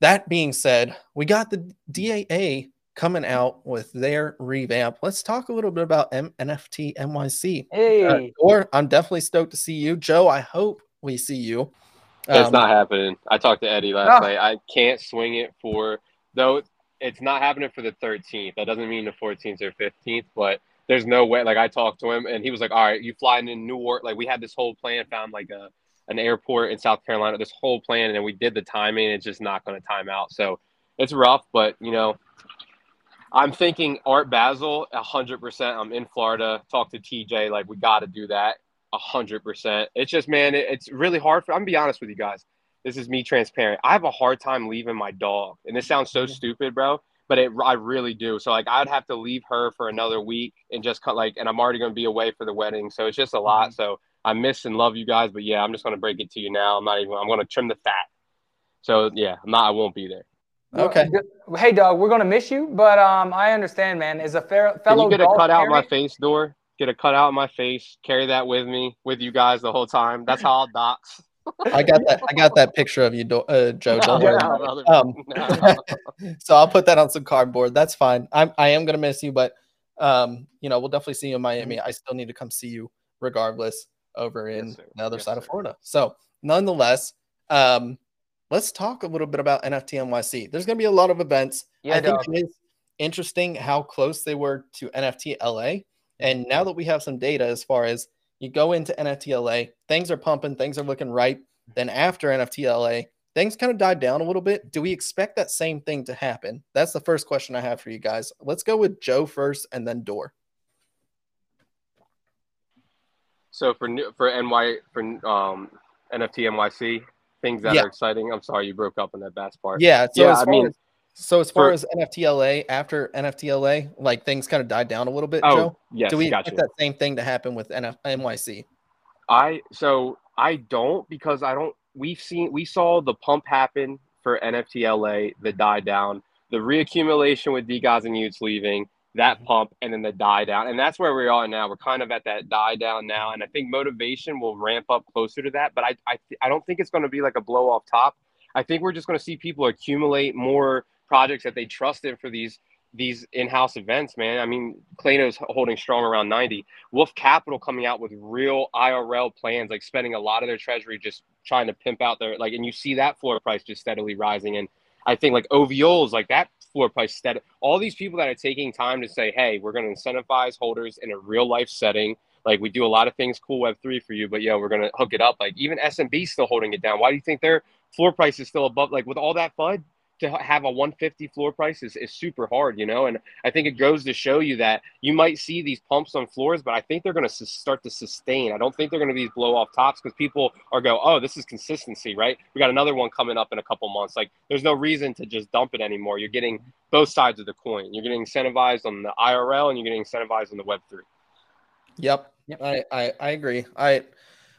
that being said, we got the DAA coming out with their revamp. Let's talk a little bit about M- NFT NYC. hey, Uh, or I'm definitely stoked to see you, Joe. I hope we see you. it's Um, not happening. I talked to Eddie last No. night. I can't swing it for though. It's not happening for the 13th. That doesn't mean the 14th or 15th, but there's no way. Like I talked to him, and he was like, "All right, you flying in Newark?" Like we had this whole plan, found like a an airport in South Carolina. This whole plan, and we did the timing. It's just not going to time out. So it's rough, but you know, I'm thinking Art Basel, hundred percent. I'm in Florida. Talk to TJ. Like we got to do that, hundred percent. It's just man, it, it's really hard for. I'm gonna be honest with you guys. This is me transparent. I have a hard time leaving my dog, and this sounds so mm-hmm. stupid, bro. But it, I really do. So like, I'd have to leave her for another week and just cut like, and I'm already gonna be away for the wedding, so it's just a lot. So I miss and love you guys, but yeah, I'm just gonna break it to you now. I'm not even. I'm gonna trim the fat. So yeah, I'm not. I won't be there. Okay. Hey, dog, we're gonna miss you, but um, I understand, man. Is a fair, Can fellow you get a dog cut out my face door? Get a cut out my face. Carry that with me, with you guys the whole time. That's how I'll dox. I got that. I got that picture of you, uh, Joe. Don't worry. No, about it. brother. Um, so I'll put that on some cardboard. That's fine. I'm I am gonna miss you, but um, you know, we'll definitely see you in Miami. I still need to come see you regardless over in Yes, the other Yes, side of. Florida. So nonetheless, um, let's talk a little bit about NFT NYC. There's gonna be a lot of events. Yeah, I think dog. it is interesting how close they were to NFT LA. And now that we have some data as far as you go into NFTLA, things are pumping, things are looking right. Then after NFTLA, things kind of died down a little bit. Do we expect that same thing to happen? That's the first question I have for you guys. Let's go with Joe first and then Door. So for new- for NY for um NFT NYC things that Yeah. are exciting. I'm sorry you broke up in that last part. Yeah. So Yeah, I mean, as, so as far for- as NFTLA after NFTLA, like things kind of died down a little bit, Oh Joe. yes, Do we expect that same thing to happen with NF- NYC? I so I don't because I don't. We've seen we saw the pump happen for NFTLA, the die down, the reaccumulation with DeGods and y00ts leaving, that mm-hmm. pump, and then the die down, and that's where we are now. We're kind of at that die down now, and I think motivation will ramp up closer to that. But I I, I don't think it's going to be like a blow off top. I think we're just going to see people accumulate more projects that they trusted for these these in-house events, man. I mean, Clayno's holding strong around 90. Wolf Capital coming out with real IRL plans, like spending a lot of their treasury just trying to pimp out their like, and you see that floor price just steadily rising. And I think like OVOs, like that floor price steady. All these people that are taking time to say, hey, we're going to incentivize holders in a real life setting. Like we do a lot of things cool Web three for you, but yeah, we're going to hook it up. Like even SMB still holding it down. Why do you think their floor price is still above? Like with all that FUD, to have a 150 floor price is, is super hard, you know. And I think it goes to show you that you might see these pumps on floors, but I think they're going to start to sustain. I don't think they're going to be these blow off tops because people are go, oh, this is consistency, right? We got another one coming up in a couple months. Like, there's no reason to just dump it anymore. You're getting both sides of the coin. You're getting incentivized on the IRL and you're getting incentivized on the Web three. Yep. Yep. I, I I agree. I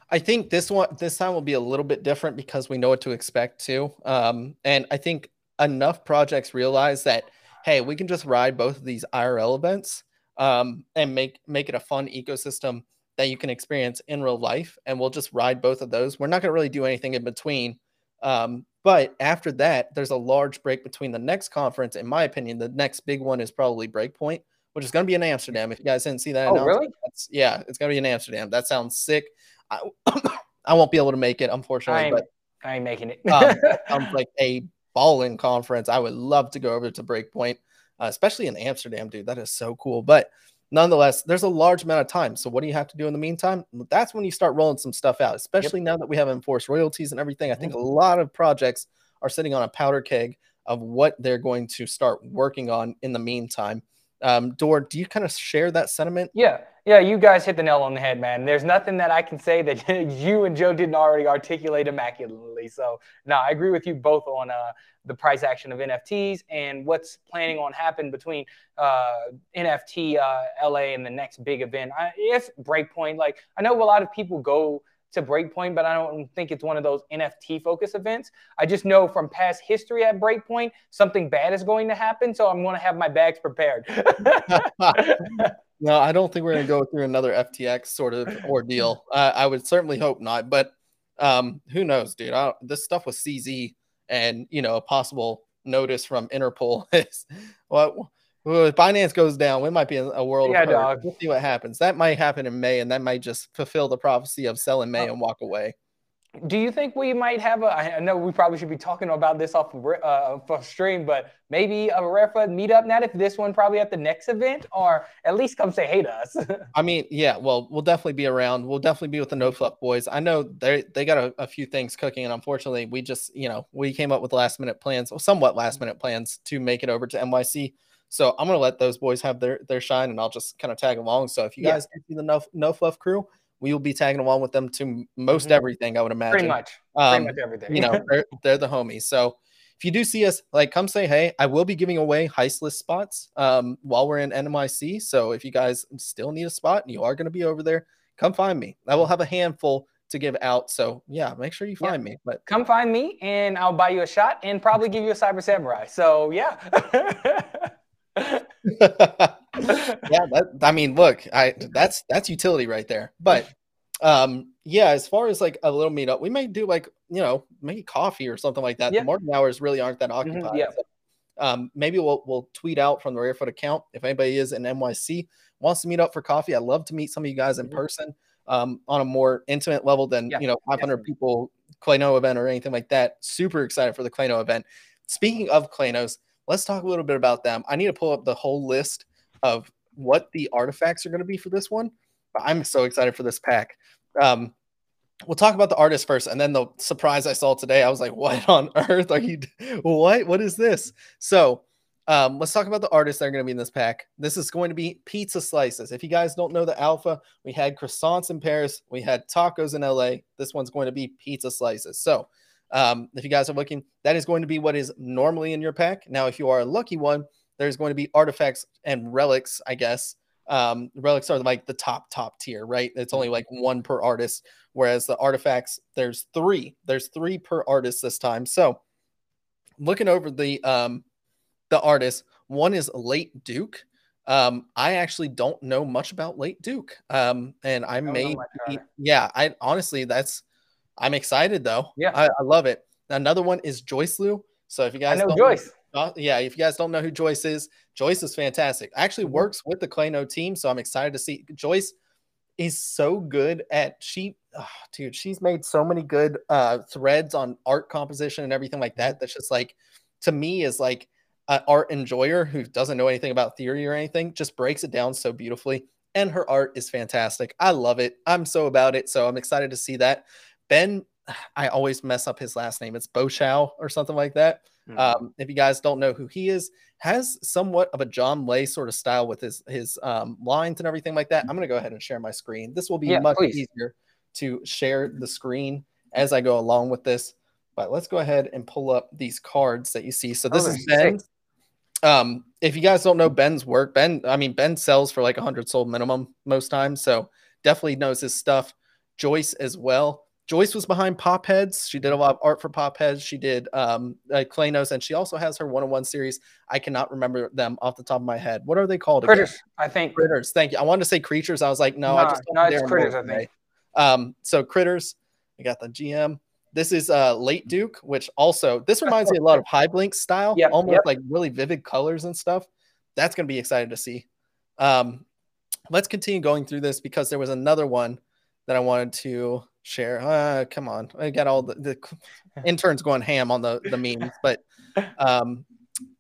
I think this one this time will be a little bit different because we know what to expect too. Um, and I think enough projects realize that hey, we can just ride both of these IRL events um, and make make it a fun ecosystem that you can experience in real life, and we'll just ride both of those. We're not going to really do anything in between. Um, but after that, there's a large break between the next conference. In my opinion, the next big one is probably Breakpoint, which is going to be in Amsterdam. If you guys didn't see that, Oh, really? that's, yeah, it's going to be in Amsterdam. That sounds sick. I, I won't be able to make it, unfortunately, but I ain't making it. um, sounds like a balling conference. I would love to go over to Breakpoint, uh, especially in Amsterdam, dude. That is so cool. But nonetheless, there's a large amount of time. So what do you have to do in the meantime? That's when you start rolling some stuff out, especially now that we have enforced royalties and everything. I think a lot of projects are sitting on a powder keg of what they're going to start working on in the meantime. Um, Dor, do you kind of share that sentiment? Yeah, yeah, you guys hit the nail on the head, man. There's nothing that I can say that you and Joe didn't already articulate immaculately. So, no, I agree with you both on uh, the price action of NFTs and what's planning on happen between uh, NFT uh, LA and the next big event. I, if Breakpoint, like I know a lot of people go to Breakpoint, but I don't think it's one of those NFT focus events. I just know from past history at Breakpoint, something bad is going to happen. So I'm going to have my bags prepared. No, I don't think we're going to go through another FTX sort of ordeal. I would certainly hope not, but um, who knows, dude? This stuff with CZ and you know a possible notice from Interpol is well, well, if Binance goes down, we might be in a world Yeah, of hurt. We'll see what happens. That might happen in May, and that might just fulfill the prophecy of sell in May uh, and walk away. do you think we might have a? I know we probably should be talking about this off of, uh, stream, but maybe a REFA meetup. Not if this one, probably at the next event, or at least come say hey to us. I mean, yeah, well, we'll definitely be around. We'll definitely be with the No mm-hmm. Fluff boys. I know they they got a, a, few things cooking, and unfortunately, we just you know we came up with last minute plans, or somewhat last mm-hmm. minute plans to make it over to NYC. So I'm gonna let those boys have their their shine, and I'll just kind of tag along. So if you guys yeah. see the No No Fluff crew we will be tagging along with them to most mm-hmm. everything. I would imagine. Pretty much. Um, Pretty much everything. you know, they're, they're, the homies. So if you do see us, like, come say hey. I will be giving away heist list spots um, while we're in NMIC. So if you guys still need a spot and you are going to be over there, come find me. I will have a handful to give out. So yeah, make sure you find yeah. me. But come find me and I'll buy you a shot and probably give you a cyber samurai. So yeah. yeah, that, I mean, look, I that's that's utility right there. But um, yeah, as far as like a little meetup, we might do like you know maybe coffee or something like that. Yeah. The morning hours really aren't that mm-hmm, occupied. Mm-hmm, yeah. So, um, maybe we'll we'll tweet out from the RareFUD account if anybody is in NYC wants to meet up for coffee. I'd love to meet some of you guys in mm-hmm. person um, on a more intimate level than yeah, you know 500 definitely. people Clayno event or anything like that. Super excited for the Clayno event. Speaking of Claynos, let's talk a little bit about them. I need to pull up the whole list of what the artifacts are going to be for this one. I'm so excited for this pack. Um, we'll talk about the artist first, and then the surprise I saw today. I was like, "What on earth are you? What? What is this?" So, um, let's talk about the artists that are going to be in this pack. This is going to be pizza slices. If you guys don't know the alpha, we had croissants in Paris, we had tacos in LA. This one's going to be pizza slices. So, um, if you guys are looking, that is going to be what is normally in your pack. Now, if you are a lucky one, there's going to be artifacts and relics, I guess. Um, relics are like the top top tier, right? It's only like one per artist, whereas the artifacts there's three. There's three per artist this time. So, looking over the um the artists, one is Late Duke. Um, I actually don't know much about Late Duke. Um, and I, I may, yeah, I honestly that's I'm excited though. Yeah, I, I love it. Another one is Joyce Liu. So if you guys I know Joyce. Uh, yeah, if you guys don't know who Joyce is, Joyce is fantastic. Actually mm-hmm. works with the Clayno team, so I'm excited to see Joyce is so good at she oh, dude, she's made so many good uh threads on art composition and everything like that. That's just like to me is like an art enjoyer who doesn't know anything about theory or anything, just breaks it down so beautifully. And her art is fantastic. I love it. I'm so about it. So I'm excited to see that. Ben, I always mess up his last name. It's Bochow or something like that. Mm-hmm. Um, if you guys don't know who he is, has somewhat of a John Lay sort of style with his his um, lines and everything like that. I'm gonna go ahead and share my screen. This will be yeah, much please. easier to share the screen as I go along with this. But let's go ahead and pull up these cards that you see. So this is Ben. Um, if you guys don't know Ben's work, Ben, I mean Ben sells for like 100 sold minimum most times, so definitely knows his stuff. Joyce as well. Joyce was behind Pop Heads. She did a lot of art for Pop Heads. She did um, uh, Claynos, and she also has her one-on-one series. I cannot remember them off the top of my head. What are they called? Critters, again? I think. Critters. Thank you. I wanted to say creatures. I was like, no, no I just no, it's critters. I think. Um, so critters. I got the GM. This is uh, Late Duke, which also this reminds me a lot of High Blink style, yep, almost yep. like really vivid colors and stuff. That's gonna be exciting to see. Um, let's continue going through this because there was another one that I wanted to share. Uh, come on, I got all the, the interns going ham on the the memes, but um,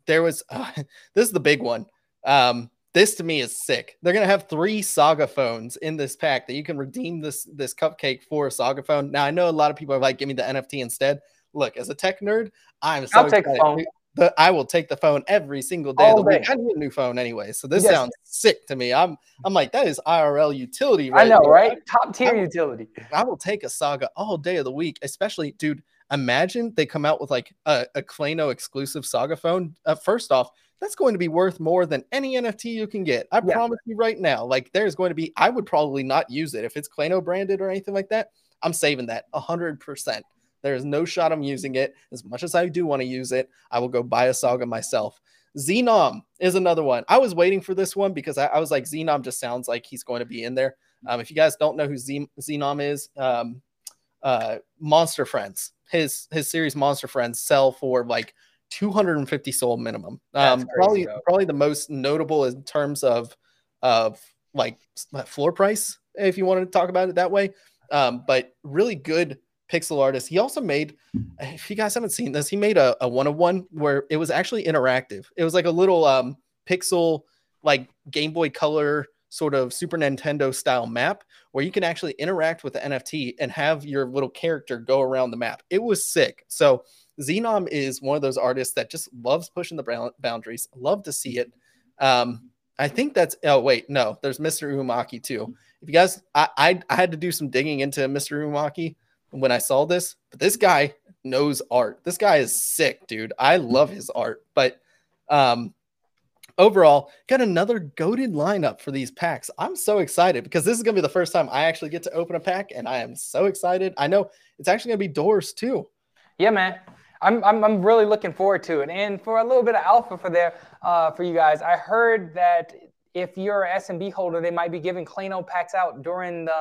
there was uh, this is the big one. Um, this to me is sick. They're gonna have three saga phones in this pack that you can redeem this this cupcake for a saga phone. Now I know a lot of people are like, give me the NFT instead. Look, as a tech nerd, I'm so I'll take excited. The I will take the phone every single day All of the day. week. I need a new phone anyway, so this yes. sounds sick to me. I'm I'm like that is IRL utility. Right I know, there. right? Top tier I, utility. I will take a saga all day of the week, especially, dude. Imagine they come out with like a, a Clayno exclusive saga phone. Uh, first off, that's going to be worth more than any NFT you can get. I yeah. promise you right now. Like there's going to be, I would probably not use it if it's Clayno branded or anything like that. I'm saving that hundred percent. There is no shot I'm using it. As much as I do want to use it, I will go buy a saga myself. Xenom is another one. I was waiting for this one because I, I was like, Xenom just sounds like he's going to be in there. Um, if you guys don't know who Z- Xenom is, um, uh, Monster Friends, his his series Monster Friends sell for like 250 SOL minimum. Um, probably probably the most notable in terms of of like floor price, if you want to talk about it that way. Um, but really good pixel artist. He also made, if you guys haven't seen this, he made a, a one of one where it was actually interactive. It was like a little um, pixel, like Game Boy Color sort of Super Nintendo style map where you can actually interact with the NFT and have your little character go around the map. It was sick. So Xenom is one of those artists that just loves pushing the boundaries. Love to see it. Um, I think that's oh wait no, there's Mr. Umaki too. If you guys, I, I I had to do some digging into Mr. Umaki when I saw this, but this guy knows art. This guy is sick, dude. I love his art. But um, overall, got another goaded lineup for these packs. I'm so excited because this is gonna be the first time I actually get to open a pack, and I am so excited. I know it's actually gonna be doors too. Yeah, man. I'm, I'm, I'm really looking forward to it. And for a little bit of alpha for there uh, for you guys, I heard that if you're an SMB holder, they might be giving Clayno packs out during the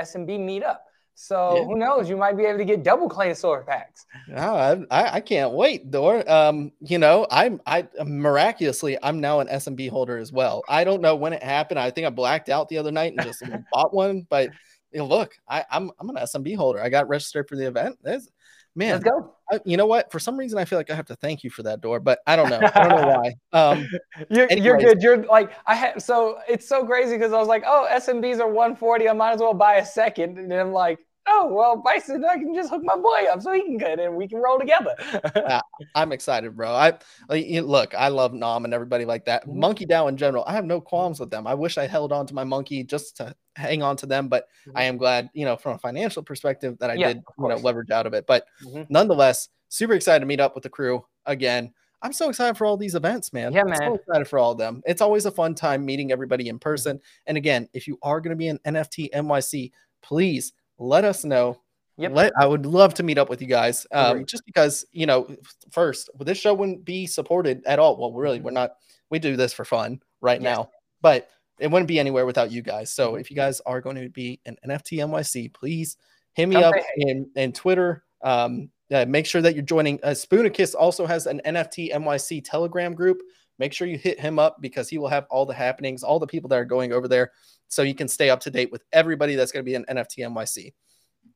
SMB meetup. So yeah. who knows? You might be able to get double Claysaur packs. Oh, I, I can't wait, Door. Um, you know, I'm I miraculously I'm now an SMB holder as well. I don't know when it happened. I think I blacked out the other night and just bought one. But you know, look, I, I'm I'm an SMB holder. I got registered for the event. There's, man, let's go. I, you know what? For some reason, I feel like I have to thank you for that door, but I don't know. I don't know why. Um, you're, you're good. You're like I had. So it's so crazy because I was like, oh, SMBs are 140. I might as well buy a second, and then I'm like, oh well, Bison, I can just hook my boy up so he can get and we can roll together. yeah, I'm excited, bro. I look, I love Nom and everybody like that. Mm-hmm. Monkey DAO in general, I have no qualms with them. I wish I held on to my monkey just to hang on to them, but mm-hmm. I am glad, you know, from a financial perspective that I yeah, did, you know, leverage out of it. But mm-hmm. nonetheless, super excited to meet up with the crew again. I'm so excited for all these events, man. Yeah, man. I'm so excited for all of them. It's always a fun time meeting everybody in person. And again, if you are going to be an NFT NYC, please let us know. Yep. Let, I would love to meet up with you guys. Um, just because, you know, first, this show wouldn't be supported at all. Well, really, we're not, we do this for fun right yes. now, but it wouldn't be anywhere without you guys. So if you guys are going to be an NFT NYC, please hit me up in, in Twitter. Um, uh, make sure that you're joining. Uh, Spoonicus also has an NFT NYC Telegram group. Make sure you hit him up because he will have all the happenings, all the people that are going over there so you can stay up to date with everybody that's going to be in NFT NYC.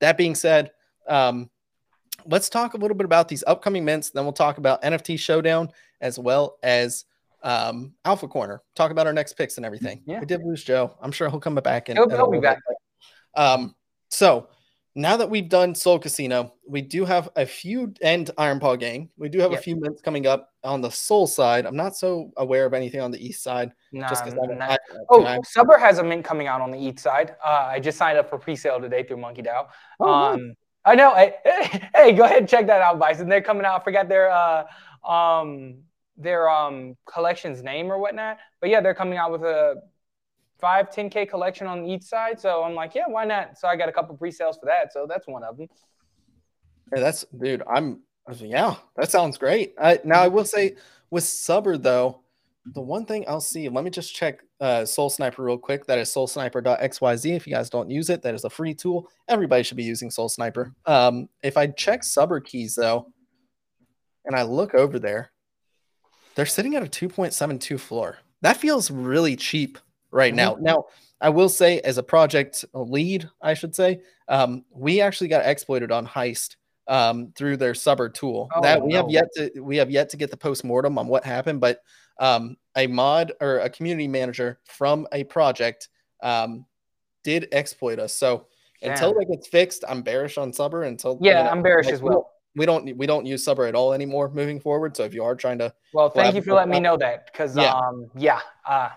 That being said, um, let's talk a little bit about these upcoming mints. Then we'll talk about NFT Showdown as well as um, Alpha Corner. Talk about our next picks and everything. Yeah. We did lose Joe. I'm sure he'll come back and he'll, he'll be back. Um, so now that we've done SolCasino, we do have a few and Iron Paw Gang. We do have yep. a few mints coming up on the Soul side. I'm not so aware of anything on the East side. Nah, just nah. oh, Subber has a mint coming out on the East side. Uh, I just signed up for pre-sale today through Monkey DAO. Oh, um, I know. Hey, hey, go ahead and check that out, Bison. They're coming out. I forgot their uh, um, their um, collection's name or whatnot. But yeah, they're coming out with a five, 10K collection on each side. So I'm like, yeah, why not? So I got a couple pre-sales for that. So that's one of them. Hey, that's dude. I'm yeah, that sounds great. I, now I will say with Subber though, the one thing I'll see, let me just check uh, SolSniper real quick. That is solsniper.xyz. If you guys don't use it, that is a free tool. Everybody should be using SolSniper. Um, if I check Subber keys though, and I look over there, they're sitting at a 2.72 floor. That feels really cheap right mm-hmm. now. Now, I will say, as a project lead, I should say, um, we actually got exploited on Heist um, through their Subber tool. Oh, that we no. have yet to we have yet to get the post mortem on what happened, but um, a mod or a community manager from a project um, did exploit us. So Damn. until that gets fixed, I'm bearish on Subber. Until yeah, you know, I'm bearish like, as well. We don't we don't use Subber at all anymore moving forward. So if you are trying to, well, thank you for letting me know that because yeah, um, yeah, uh,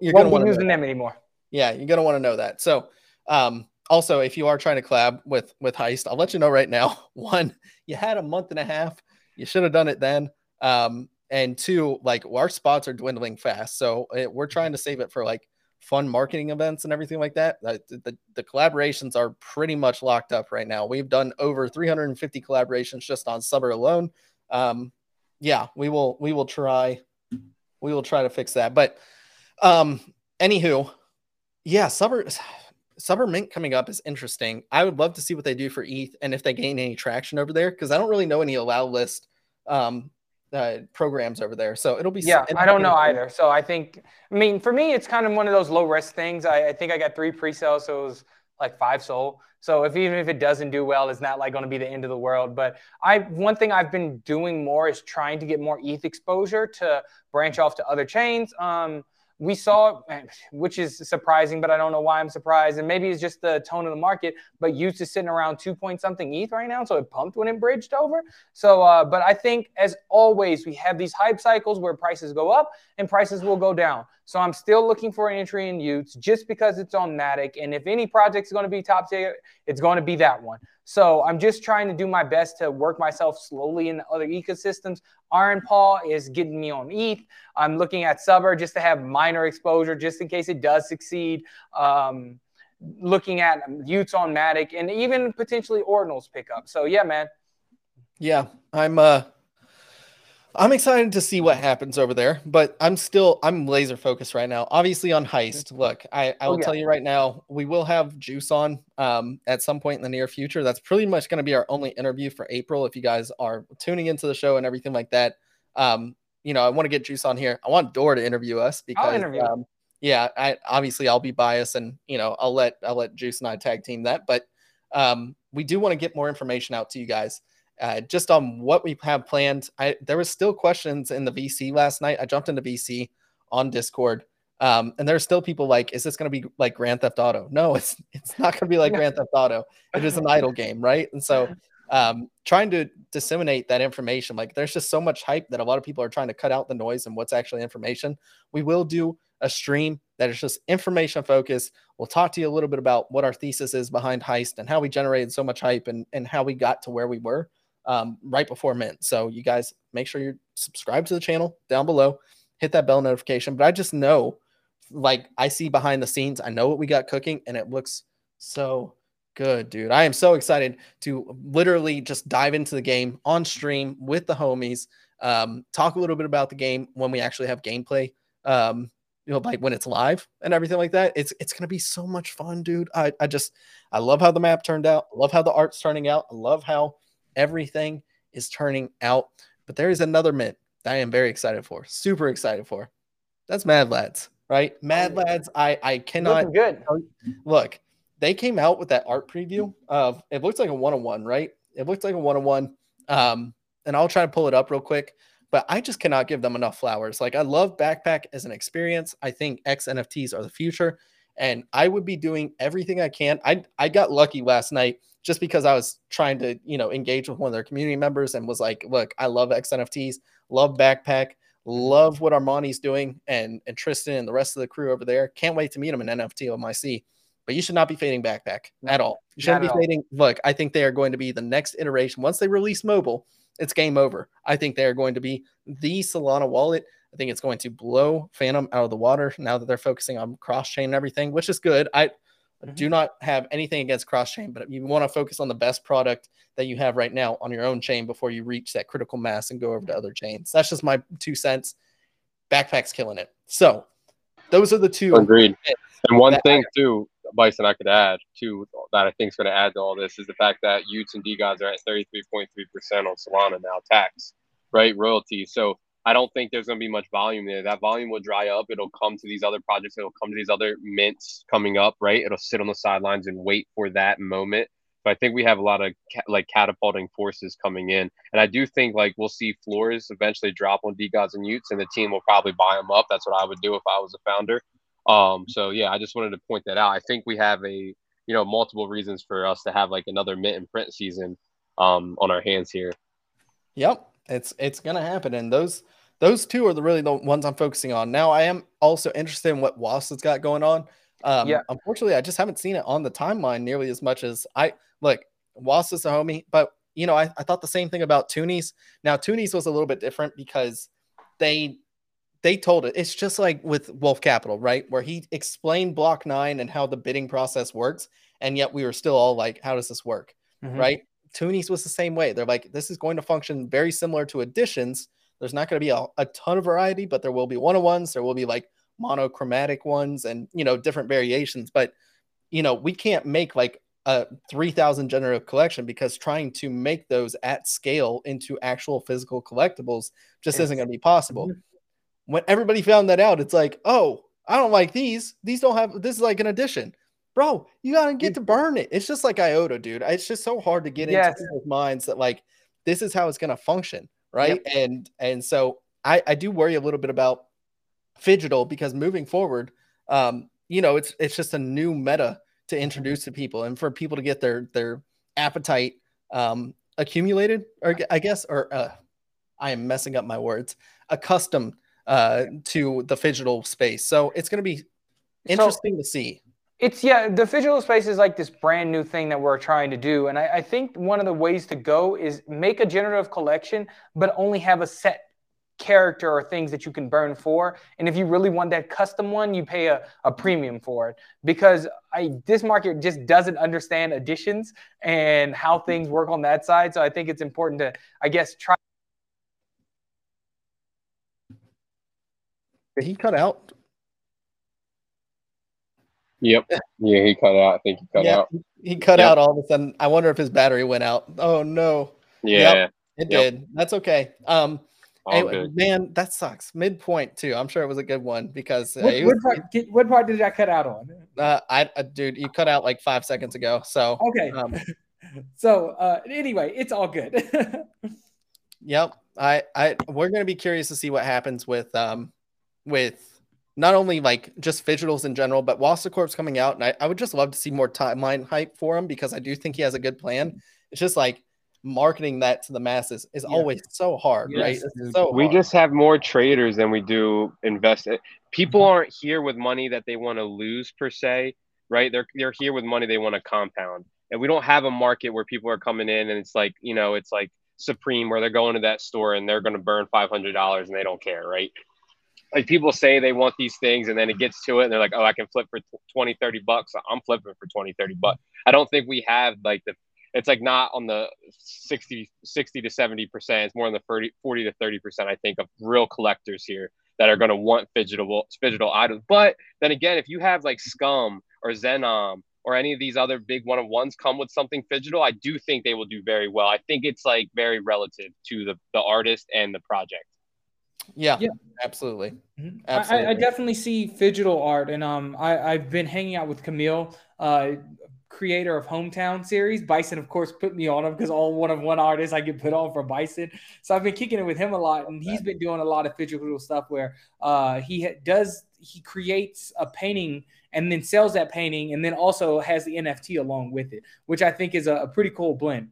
you're going to want to using them anymore. Yeah, you're going to want to know that. So, um, also, if you are trying to collab with with Heist, I'll let you know right now. One, you had a month and a half. You should have done it then. Um, and two, like our spots are dwindling fast, so it, we're trying to save it for like fun marketing events and everything like that. The, the, the, collaborations are pretty much locked up right now. We've done over 350 collaborations just on Subber alone. Um, yeah, we will we will try we will try to fix that. But um, anywho, yeah, Subber Subber Mint coming up is interesting. I would love to see what they do for ETH and if they gain any traction over there because I don't really know any allow list um, uh, programs over there. So it'll be yeah. I don't know either. So I think I mean for me it's kind of one of those low risk things. I, I think I got three pre sales, so it was like five SOL. So if even if it doesn't do well, it's not like going to be the end of the world. But I one thing I've been doing more is trying to get more ETH exposure to branch off to other chains. Um, we saw, which is surprising, but I don't know why I'm surprised. And maybe it's just the tone of the market. But used to sitting around two point something ETH right now, so it pumped when it bridged over. So, uh, but I think as always, we have these hype cycles where prices go up and prices will go down. So I'm still looking for an entry in y00ts just because it's on Matic. And if any project is going to be top tier, it's going to be that one. So I'm just trying to do my best to work myself slowly in other ecosystems. Iron Paw is getting me on ETH. I'm looking at Subber just to have minor exposure just in case it does succeed. Um, looking at y00ts on Matic and even potentially Ordinals pickup. So yeah, man. Yeah, I'm uh I'm excited to see what happens over there, but I'm still I'm laser focused right now. Obviously on heist. Look, I, I will oh, yeah. tell you right now, we will have Juice on um, at some point in the near future. That's pretty much going to be our only interview for April. If you guys are tuning into the show and everything like that, um, you know, I want to get Juice on here. I want Door to interview us because interview. Um, yeah, I obviously I'll be biased and you know I'll let I'll let Juice and I tag team that, but um, we do want to get more information out to you guys uh, just on what we have planned. I there was still questions in the VC last night. I jumped into VC on Discord. Um, and there's still people like, is this going to be like Grand Theft Auto? No, it's it's not going to be like Grand Theft Auto. It is an idle game, right? And so, um, trying to disseminate that information, like there's just so much hype that a lot of people are trying to cut out the noise and what's actually information. We will do a stream that is just information focused. We'll talk to you a little bit about what our thesis is behind Heist and how we generated so much hype and and how we got to where we were um, right before mint. So you guys make sure you subscribe to the channel down below, hit that bell notification. But I just know, like I see behind the scenes, I know what we got cooking, and it looks so good, dude. I am so excited to literally just dive into the game on stream with the homies. Um, talk a little bit about the game when we actually have gameplay. Um, you know, like when it's live and everything like that. It's it's gonna be so much fun, dude. I, I just I love how the map turned out. I love how the art's turning out. I love how everything is turning out. But there is another mint that I am very excited for, super excited for. That's Mad Lads, right? Mad Lads. I I cannot Looking good. Look, they came out with that art preview of it looks like a one on one, right? It looks like a one on one. Um, and I'll try to pull it up real quick. But I just cannot give them enough flowers. Like I love backpack as an experience. I think X NFTs are the future, and I would be doing everything I can. I I got lucky last night just because I was trying to, you know, engage with one of their community members and was like, look, I love XNFTs, love Backpack, love what Armani's doing and, and Tristan and the rest of the crew over there. Can't wait to meet them in NFT on my C. But you should not be fading Backpack at all. You shouldn't be fading. Look, I think they are going to be the next iteration. Once they release mobile, it's game over. I think they are going to be the Solana wallet. I think it's going to blow Phantom out of the water now that they're focusing on cross chain and everything, which is good. I Mm-hmm. Do not have anything against cross chain, but you want to focus on the best product that you have right now on your own chain before you reach that critical mass and go over to other chains. That's just my two cents. Backpack's killing it. So those are the two. Agreed. And one thing I, too, Bison, I could add to that I think is going to add to all this is the fact that y00ts and DeGods are at 33.3% on Solana now, tax, right? Royalty. So I don't think there's going to be much volume there. That volume will dry up. It'll come to these other projects. It'll come to these other mints coming up, right? It'll sit on the sidelines and wait for that moment. But I think we have a lot of ca- like catapulting forces coming in, and I do think like we'll see floors eventually drop on DeGods and y00ts, and the team will probably buy them up. That's what I would do if I was a founder. Um, so yeah, I just wanted to point that out. I think we have a you know multiple reasons for us to have like another mint and print season um, on our hands here. Yep, it's it's gonna happen, and those those two are the really the ones I'm focusing on. Now I am also interested in what Was has got going on. Um, yeah. Unfortunately, I just haven't seen it on the timeline nearly as much as I look. Was is a homie, but you know I, I thought the same thing about Toonies. Now Toonies was a little bit different because they they told it. It's just like with Wolf Capital, right? Where he explained Block Nine and how the bidding process works, and yet we were still all like, "How does this work?" Mm-hmm. Right? Toonies was the same way. They're like, "This is going to function very similar to additions." There's not going to be a, a ton of variety, but there will be one on ones. There will be like monochromatic ones and, you know, different variations. But, you know, we can't make like a 3000 generative collection because trying to make those at scale into actual physical collectibles just isn't going to be possible. Mm-hmm. When everybody found that out, it's like, oh, I don't like these. These don't have this is like an addition. bro, you gotta get to burn it. It's just like IOTA, dude. It's just so hard to get Yes. into people's minds that like this is how it's gonna function, right? And and so I I do worry a little bit about Fidgetal because moving forward, um, you know, it's it's just a new meta to introduce to people and for people to get their their appetite um accumulated, or I guess, or uh, I am messing up my words, accustomed uh to the Fidgetal space. So it's gonna be interesting to see. It's yeah, the digital space is like this brand new thing that we're trying to do. And I, I think one of the ways to go is make a generative collection, but only have a set character or things that you can burn for. And if you really want that custom one, you pay a, a premium for it. Because I this market just doesn't understand additions and how things work on that side. So I think it's important to, I guess, try he cut out? Yep. Yeah, he cut out. I think he cut yeah, out. he cut Yep. out all of a sudden. I wonder if his battery went out. Oh no, Yeah. it Yep. did. That's okay. Um, All anyway, good. man, that sucks. Midpoint too. I'm sure it was a good one because uh, What, it what, was- part, get- what part did I cut out on? uh, I, uh, dude, you cut out like five seconds ago. So, Okay. um, So uh, anyway, it's all good. yep. I, I, we're gonna be curious to see what happens with, um, with not only like just Fidgetals in general, but Wasacorp's coming out, and I, I would just love to see more timeline hype for him because I do think he has a good plan. It's just like marketing that to the masses is Yeah. always so hard, Yes, right? It's so we hard. just have more traders than we do invest. People Mm-hmm. aren't here with money that they want to lose per se, right? They're they're here with money they want to compound, and we don't have a market where people are coming in and it's like you know it's like Supreme where they're going to that store and they're going to burn five hundred dollars and they don't care, right? Like people say they want these things and then it gets to it and they're like, oh, I can flip for 20, 30 bucks. I'm flipping for 20, 30 bucks. I don't think we have like the it's like not on the 60, 60 to 70 percent. It's more on the 30, 40 to 30 percent, I think, of real collectors here that are going to want fidgetable fidgetable items. But then again, if you have like Scum or Zenom or any of these other big one of ones come with something fidgetable, I do think they will do very well. I think it's like very relative to the the artist and the project. Yeah, Yeah. absolutely. Mhm. I- I, I definitely see digital art, and um, I, I've been hanging out with Camille, uh, creator of Hometown series. Bison, of course, put me on him because all one of one artist I get put on for Bison. So I've been kicking it with him a lot, and he's been doing a lot of digital stuff where uh, he does he creates a painting and then sells that painting, and then also has the NFT along with it, which I think is a, a pretty cool blend.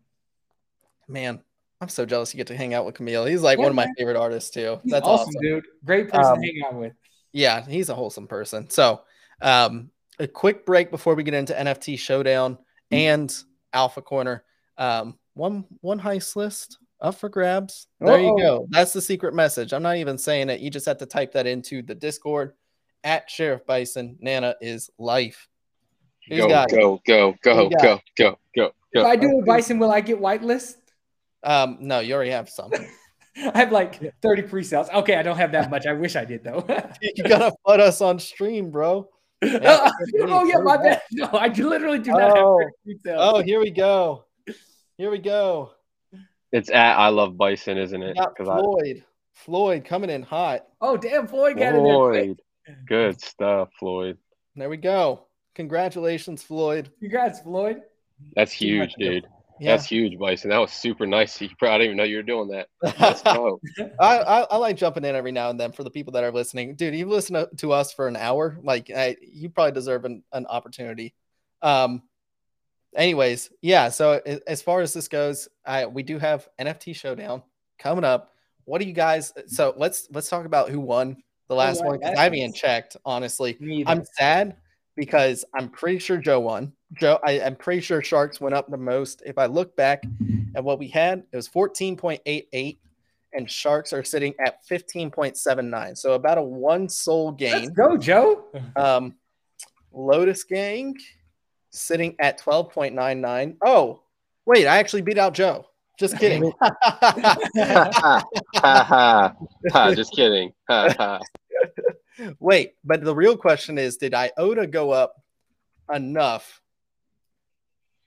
Man, I'm so jealous you get to hang out with Camille. He's like Yeah, one of my man. favorite artists too. He's That's awesome, awesome. dude. Great person Um, to hang out with. Yeah, he's a wholesome person. So, um, a quick break before we get into NFT Showdown and Alpha Corner. Um, one one heist list up for grabs. There you Uh-oh. go. That's the secret message. I'm not even saying it. You just have to type that into the Discord at Sheriff Bison. Nana is life. Who's Go, got it? go, go, go, go, go, go, If. I do a Bison, will I get whitelist? Um, no, you already have some. I have like 30 pre-sales. Okay, I don't have that much. I wish I did though. you gotta put us on stream, bro. oh yeah, my bad. No, I literally do not Oh. have pre-sales. Oh, here we go. Here we go. It's at I love Bison, isn't it? got 'Cause I- Floyd. Floyd coming in hot. Oh, damn, Floyd got in there. quick. Floyd. Good stuff, Floyd. There we go. Congratulations, Floyd. Congrats, Floyd. That's huge, dude. Yeah. That's huge, Bison. That was super nice. You probably I didn't even know you were doing that. Let's. I, I, I like jumping in every now and then for the people that are listening. Dude, you listen to, to us for an hour. Like, I, you probably deserve an, an opportunity. Um, anyways, yeah. So as far as this goes, I we do have NFT showdown coming up. What do you guys? So let's let's talk about who won the last right, one I haven't even checked. Honestly, I'm sad because I'm pretty sure Joe won. Joe, I, I'm pretty sure Sharks went up the most. If I look back at what we had, it was 14.88, and Sharks are sitting at 15.79. So about a one SOL Let's go, Joe. Um, Lotus Gang sitting at 12.99. Oh, wait, I actually beat out Joe. Just kidding. ha, ha, ha. Just kidding. Ha, ha. wait, but the real question is did IOTA go up enough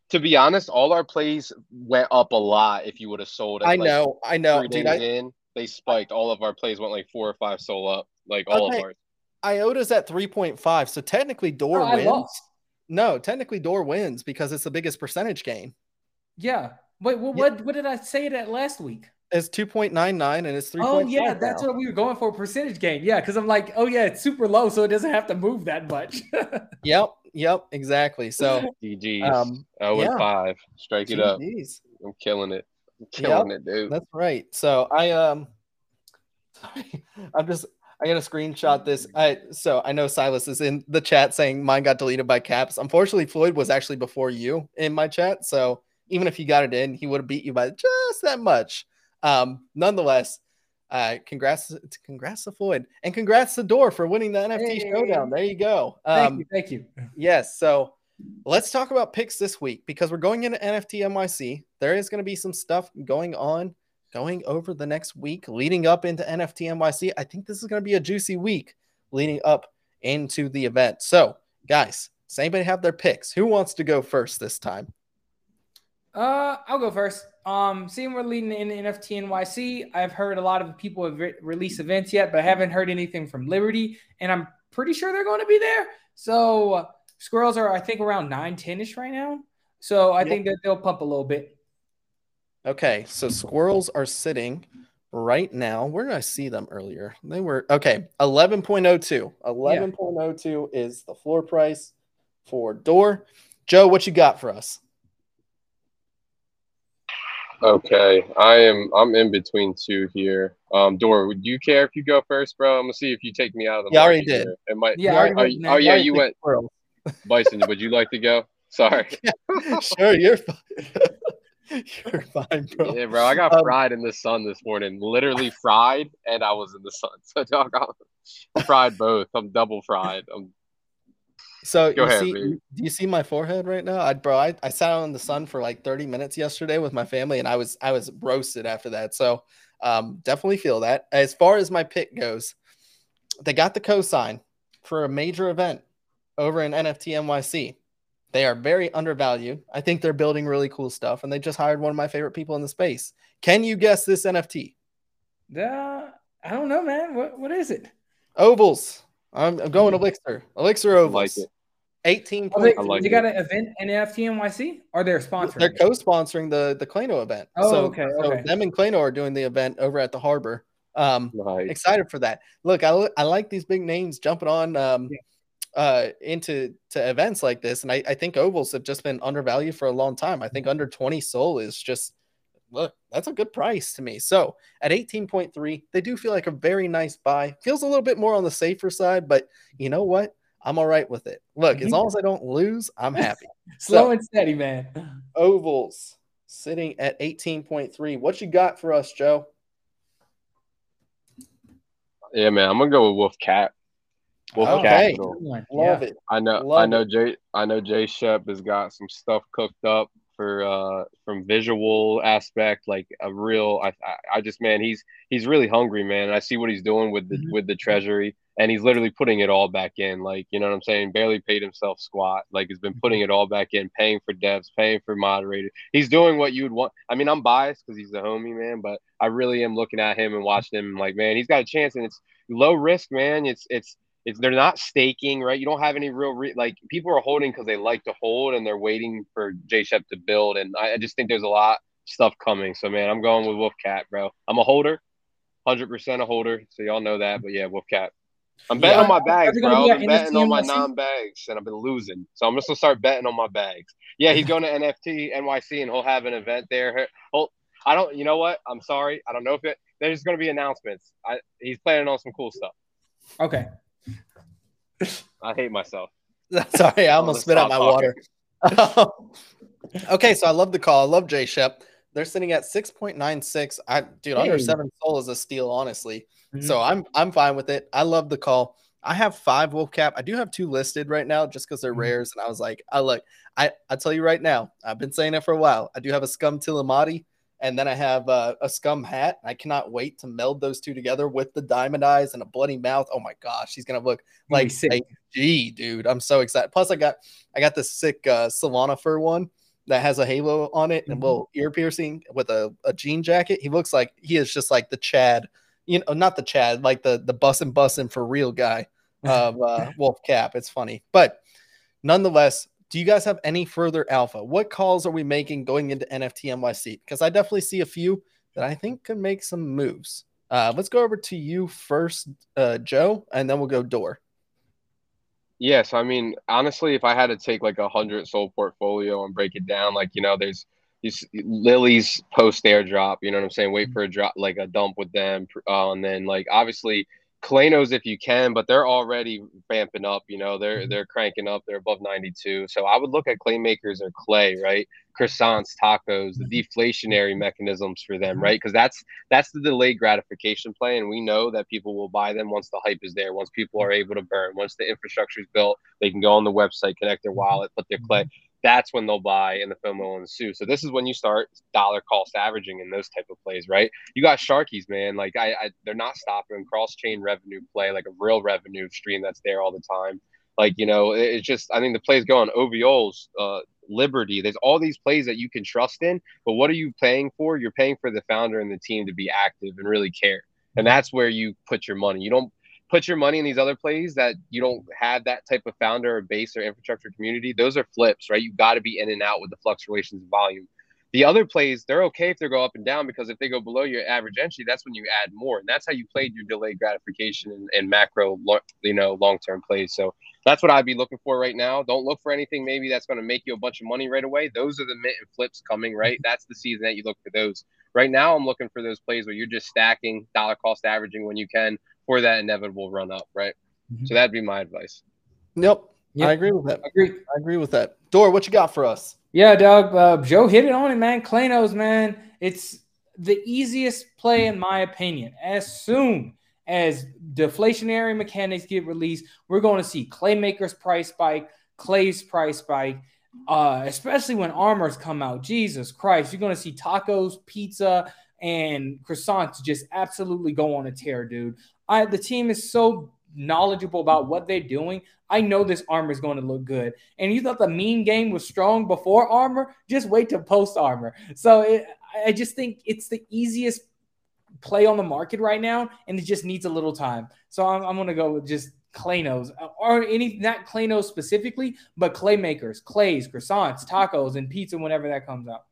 to be honest, all our plays went up a lot if you would have sold it. I like, know, I know, three dude. I, in, they spiked. All of our plays went like four or five sold up. Like all Okay. of ours. IOTA's at 3.5. So technically, Door Oh, wins. No, technically Door wins because it's the biggest percentage gain. Yeah. Wait, well, Yeah. what what did I say that last week? It's 2.99 and it's 3. Oh yeah, that's what we were going for percentage gain. Yeah, because I'm like, oh yeah, it's super low, so it doesn't have to move that much. Yep, yep, exactly. So GG's. Um, oh, yeah. and five. Strike it up. I'm killing it. I'm killing it, dude. That's right. So I um sorry, I'm just I gotta screenshot this. I so I know Silas is in the chat saying mine got deleted by caps. Unfortunately, Floyd was actually before you in my chat. So even if he got it in, he would have beat you by just that much. Um, nonetheless, uh, congrats, congrats to Floyd, and congrats to Door for winning the NFT Hey. showdown. There you go. thank Um, you, thank you. Yes. So let's talk about picks this week because we're going into NFT NYC. There is going to be some stuff going on going over the next week leading up into NFT NYC. I think this is going to be a juicy week leading up into the event. So, guys, does anybody have their picks? Who wants to go first this time? Uh, I'll go first. Um, seeing we're leading in NFT NYC, I've heard a lot of people have re- released events yet, but I haven't heard anything from Liberty, and I'm pretty sure they're going to be there. So uh, squirrels are, I think, around nine ten ish right now. So I Yep. think that they'll pump a little bit. Okay, so squirrels are sitting right now. Where did I see them earlier? They were okay, 11.02. 11.02 is the floor price for door. Joe, what you got for us? Okay, I am. I'm in between two here. Um, Dora, would you care if you go first, bro? I'm gonna see if you take me out of the. Yeah, I already market did. It might. Yeah, You I already Oh, already you- went, oh yeah, you went. squirrels. Bison, would you like to go? Sorry. sure, you're fine. you're fine, bro. Yeah, bro. I got Um, fried in the sun this morning. Literally fried, and I was in the sun. So dog, I'm fried both. I'm double fried. I'm So Go you ahead, see, B. do you see my forehead right now? I, bro, I, I sat out in the sun for like 30 minutes yesterday with my family, and I was I was roasted after that. So um, definitely feel that. As far as my pick goes, they got the cosign for a major event over in NFT NYC. They are very undervalued. I think they're building really cool stuff, and they just hired one of my favorite people in the space. Can you guess this NFT? Uh, I don't know, man. What what is it? Ovols. I'm, I'm going Elixir. Elixir Ovols. like it. 18 Oh, they, like they it. got an event in NFT NYC, Are they're sponsoring? They're co-sponsoring the the Clayno event. Oh, so, okay, so them and Clayno are doing the event over at the harbor. Um, Nice. excited for that. Look, I, I like these big names jumping on um, Yeah. uh, into to events like this, and I, I think ovols have just been undervalued for a long time. I think under 20 SOL is just look, that's a good price to me. So at 18.3, they do feel like a very nice buy. Feels a little bit more on the safer side, but you know what? I'm all right with it. Look, as Mhm. long as I don't lose, I'm happy. Slow So- and steady, man. ovols sitting at 18.3. What you got for us, Joe? Yeah, man. I'm gonna go with Wolf Cat. Wolf Okay. Capital. Love Yeah. it. I know. Love I know. it. Jay. I know. Jay Shep has got some stuff cooked up for uh from visual aspect, like a real. I. I, just man, he's he's really hungry, man. I see what he's doing with the Mhm. with the treasury, and he's literally putting it all back in. Like you know what I'm saying? Barely paid himself squat. Like he's been putting it all back in, paying for devs, paying for moderators. He's doing what you'd want. I mean, I'm biased because he's the homie, man, but I really am looking at him and watching him. Like, man, he's got a chance, and it's low risk, man. It's it's it's they're not staking, right? You don't have any real re- like people are holding because they like to hold and they're waiting for J Shep to build. And I, I just think there's a lot of stuff coming. So man, I'm going with Wolf Cat, bro. I'm a holder, hundred percent a holder. So y'all know that. But yeah, Wolf Cat. I'm betting Yeah. on my bags, bro. I've been betting on my NFTNYC? non-bags, and I've been losing. So I'm just gonna start betting on my bags. Yeah, he's going to NFT NYC, and he'll have an event there. He'll, I don't. You know what? I'm sorry. I don't know if it. There's gonna be announcements. I, he's planning on some cool stuff. Okay. I hate myself. Sorry, I almost spit out my stop water. okay, so I love the call. I love J Shep. They're sitting at 6.96. I dude, under seven SOL is a steal, honestly. Mhm. So I'm I'm fine with it. I love the call. I have five wolf cap. I do have two listed right now just because they're Mhm. rares. And I was like, I look, I I tell you right now, I've been saying it for a while. I do have a scum Tilamati, and then I have uh, a scum hat. I cannot wait to meld those two together with the diamond eyes and a bloody mouth. Oh my gosh, he's gonna look like a G, dude. I'm so excited. Plus, I got I got this sick uh, Solana fur one that has a halo on it and Mhm. a little ear piercing with a, a jean jacket. He looks like he is just like the Chad, you know, not the Chad, like the the bussin' bussin' for real guy of uh, Wolf Cap. It's funny, but nonetheless, do you guys have any further alpha? What calls are we making going into NFT NYC? Because I definitely see a few that I think could make some moves. Uh, let's go over to you first, uh, Joe, and then we'll go Door. Yes, I mean, honestly, if I had to take like a hundred SOL portfolio and break it down, like you know, there's these Lily's post airdrop. You know what I'm saying? Wait mm-hmm. for a drop, like a dump with them, uh, and then like obviously Claynos if you can, but they're already vamping up. You know, they're mm-hmm. they're cranking up. They're above 92. So I would look at clay makers or clay, right? Croissants, tacos, the mm-hmm. deflationary mechanisms for them, right? Because that's that's the delayed gratification play, and we know that people will buy them once the hype is there, once people are able to burn, once the infrastructure is built, they can go on the website, connect their wallet, put their clay that's when they'll buy and the film will ensue. So this is when you start dollar cost averaging in those type of plays, right? You got Sharkies, man. Like I, I they're not stopping cross chain revenue play, like a real revenue stream that's there all the time. Like you know, it's just I think the plays go on OVOs, uh, Liberty. There's all these plays that you can trust in, but what are you paying for? You're paying for the founder and the team to be active and really care, and that's where you put your money. You don't put your money in these other plays that you don't have that type of founder or base or infrastructure community, those are flips, right? You got to be in and out with the fluctuations of volume. The other plays, they're okay if they go up and down because if they go below your average entry, that's when you add more, and that's how you played your delayed gratification and, and macro, you know, long term plays. So that's what I'd be looking for right now. Don't look for anything maybe that's going to make you a bunch of money right away. Those are the mint and flips coming, right? That's the season that you look for those. Right now, I'm looking for those plays where you're just stacking dollar cost averaging when you can for that inevitable run up, right? Mm-hmm. So that'd be my advice. Nope. Yep. I agree with that. I agree. I agree with that. Door, what you got for us? Yeah, Doug. Uh, Joe hit it on it, man. Claynos, man. It's the easiest play in my opinion. As soon as deflationary mechanics get released, we're going to see Claymaker's price spike, Clay's price spike, uh, especially when armors come out. Jesus Christ, you're going to see tacos, pizza, and croissants just absolutely go on a tear, dude. I the team is so knowledgeable about what they're doing. I know this armor is going to look good. And you thought the mean game was strong before armor? Just wait to post armor. So it, I just think it's the easiest play on the market right now, and it just needs a little time. So I'm, I'm going to go with just Claynos or any not Claynos specifically, but clay makers, clays, croissants, tacos, and pizza whenever that comes out.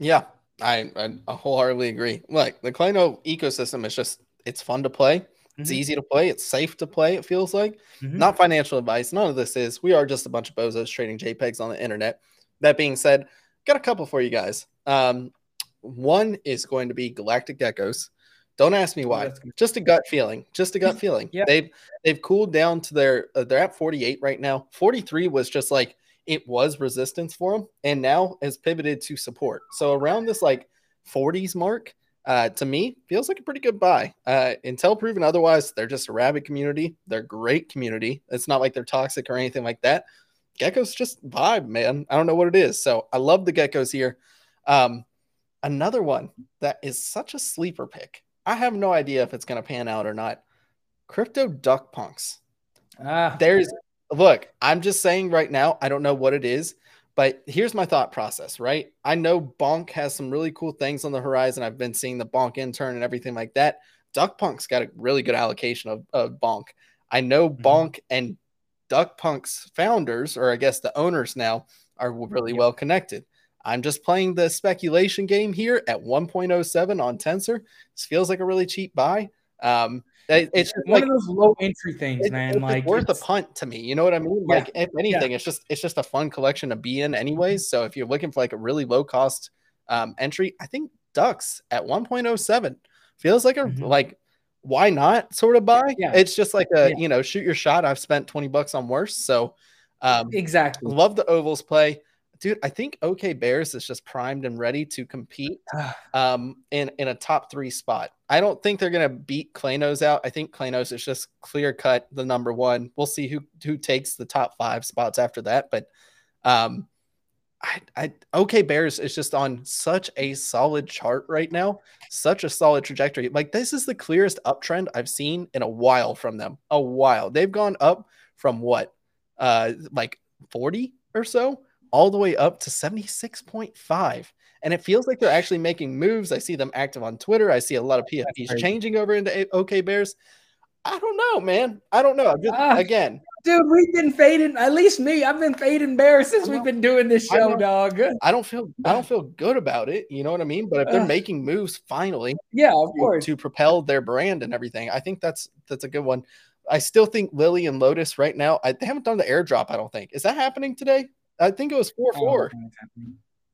Yeah, I, I wholeheartedly agree. Like the Clayno ecosystem is just it's fun to play. It's mm-hmm. easy to play. It's safe to play. It feels like mm-hmm. not financial advice. None of this is. We are just a bunch of bozos trading JPEGs on the internet. That being said, got a couple for you guys. Um, one is going to be Galactic Geckos. Don't ask me why. Just a gut feeling. Just a gut feeling. yeah. They've they've cooled down to their uh, they're at 48 right now. 43 was just like it was resistance for them and now has pivoted to support. So around this like 40s mark, uh, to me, feels like a pretty good buy. Uh, until proven otherwise, they're just a rabid community. They're great community. It's not like they're toxic or anything like that. Geckos just vibe, man. I don't know what it is. So I love the geckos here. Um, another one that is such a sleeper pick. I have no idea if it's going to pan out or not. Crypto duck punks. Ah. There's look, I'm just saying right now, I don't know what it is. But here's my thought process, right? I know Bonk has some really cool things on the horizon. I've been seeing the Bonk intern and everything like that. Duck Punk's got a really good allocation of, of Bonk. I know mm-hmm. Bonk and Duck Punk's founders, or I guess the owners now, are really yep. well connected. I'm just playing the speculation game here at 1.07 on Tensor. This feels like a really cheap buy. Um, it's one like, of those low entry things, man. It's like worth a punt to me. You know what I mean? Yeah, like if anything, yeah. it's just it's just a fun collection to be in, anyways. So if you're looking for like a really low cost um, entry, I think Ducks at 1.07 feels like a mm-hmm. like why not sort of buy. Yeah. It's just like a you know shoot your shot. I've spent 20 bucks on worse, so um, exactly love the ovols play dude, I think OK Bears is just primed and ready to compete um, in in a top three spot. I don't think they're gonna beat Claynos out. I think Claynos is just clear cut the number one. We'll see who who takes the top five spots after that. But um, I, I OK Bears is just on such a solid chart right now, such a solid trajectory. Like this is the clearest uptrend I've seen in a while from them. A while. They've gone up from what, uh, like 40 or so all the way up to 76.5. And it feels like they're actually making moves. I see them active on Twitter. I see a lot of PFPs changing over into OK Bears. I don't know, man. I don't know. Just, Ah. again, Dude, we've been fading. At least me, I've been fading bears since we've been doing this show, know. dog. I don't feel I don't feel good about it. You know what I mean? But if they're Ugh. making moves finally Yeah, of to, course. to propel their brand and everything, I think that's that's a good one. I still think Lily and Lotus right now. I, they haven't done the airdrop. I don't think is that happening today. I think it was four four.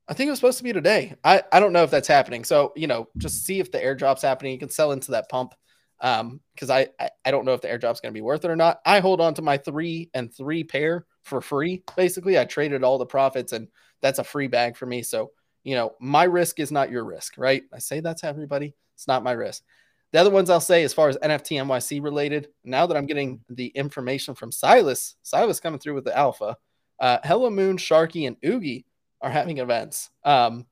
I think it was supposed to be today. I, I don't know if that's happening. So, you know, just see if the airdrop's happening. You can sell into that pump. Um, because I, I I don't know if the airdrop's gonna be worth it or not. I hold on to my three and three pair for free. Basically, I traded all the profits and that's a free bag for me. So, you know, my risk is not your risk, right? I say that to everybody. It's not my risk. The other ones I'll say, as far as NFT NYC related, now that I'm getting the information from Silas, Silas coming through with the alpha, uh, Hello Moon, Sharky, and Oogie are having events. Um,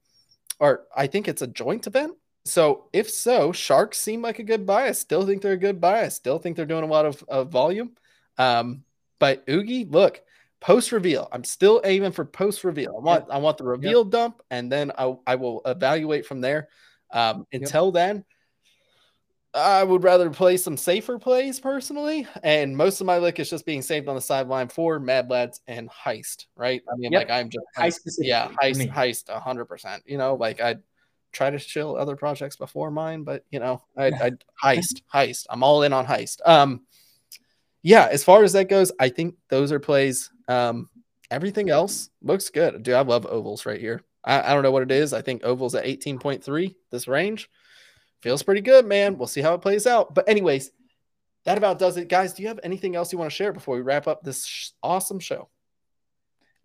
or I think it's a joint event. So if so, Sharks seem like a good buy. I still think they're a good buy. I still think they're doing a lot of, of volume. Um, but Oogie, look, post reveal. I'm still aiming for post reveal. I want I want the reveal dump, and then I, I will evaluate from there. Um, until then, I would rather play some safer plays personally, and most of my lick is just being saved on the sideline for Mad Lads and Heist, right? I mean, Yep. like I'm just Heist yeah, heist, me. heist, hundred percent. You know, like I try to chill other projects before mine, but you know, I, I heist, heist. I'm all in on heist. Um, yeah, as far as that goes, I think those are plays. Um, everything else looks good. Dude, I love ovols right here. I, I don't know what it is. I think ovols at 18.3, this range feels pretty good, man. We'll see how it plays out. But, anyways, that about does it. Guys, do you have anything else you want to share before we wrap up this sh- awesome show?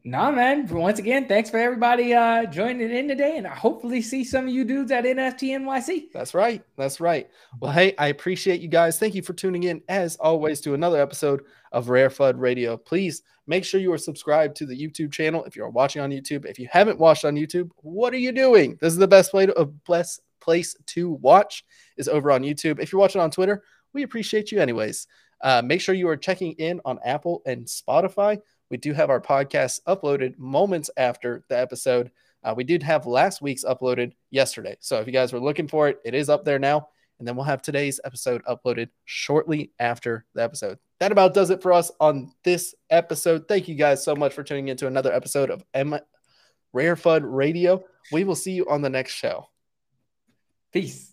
Nah, man. Once again, thanks for everybody uh joining in today, and I hopefully see some of you dudes at NFT NYC. That's right. That's right. Well, hey, I appreciate you guys. Thank you for tuning in, as always, to another episode of RareFUD Radio. Please make sure you are subscribed to the YouTube channel if you are watching on YouTube. If you haven't watched on YouTube, what are you doing? This is the best way to uh, best place to watch is over on YouTube. If you're watching on Twitter, we appreciate you anyways. Uh, make sure you are checking in on Apple and Spotify. We do have our podcast uploaded moments after the episode. Uh, we did have last week's uploaded yesterday. So if you guys were looking for it, it is up there now. And then we'll have today's episode uploaded shortly after the episode. That about does it for us on this episode. Thank you guys so much for tuning into another episode of M RareFUD Radio. We will see you on the next show. Peace.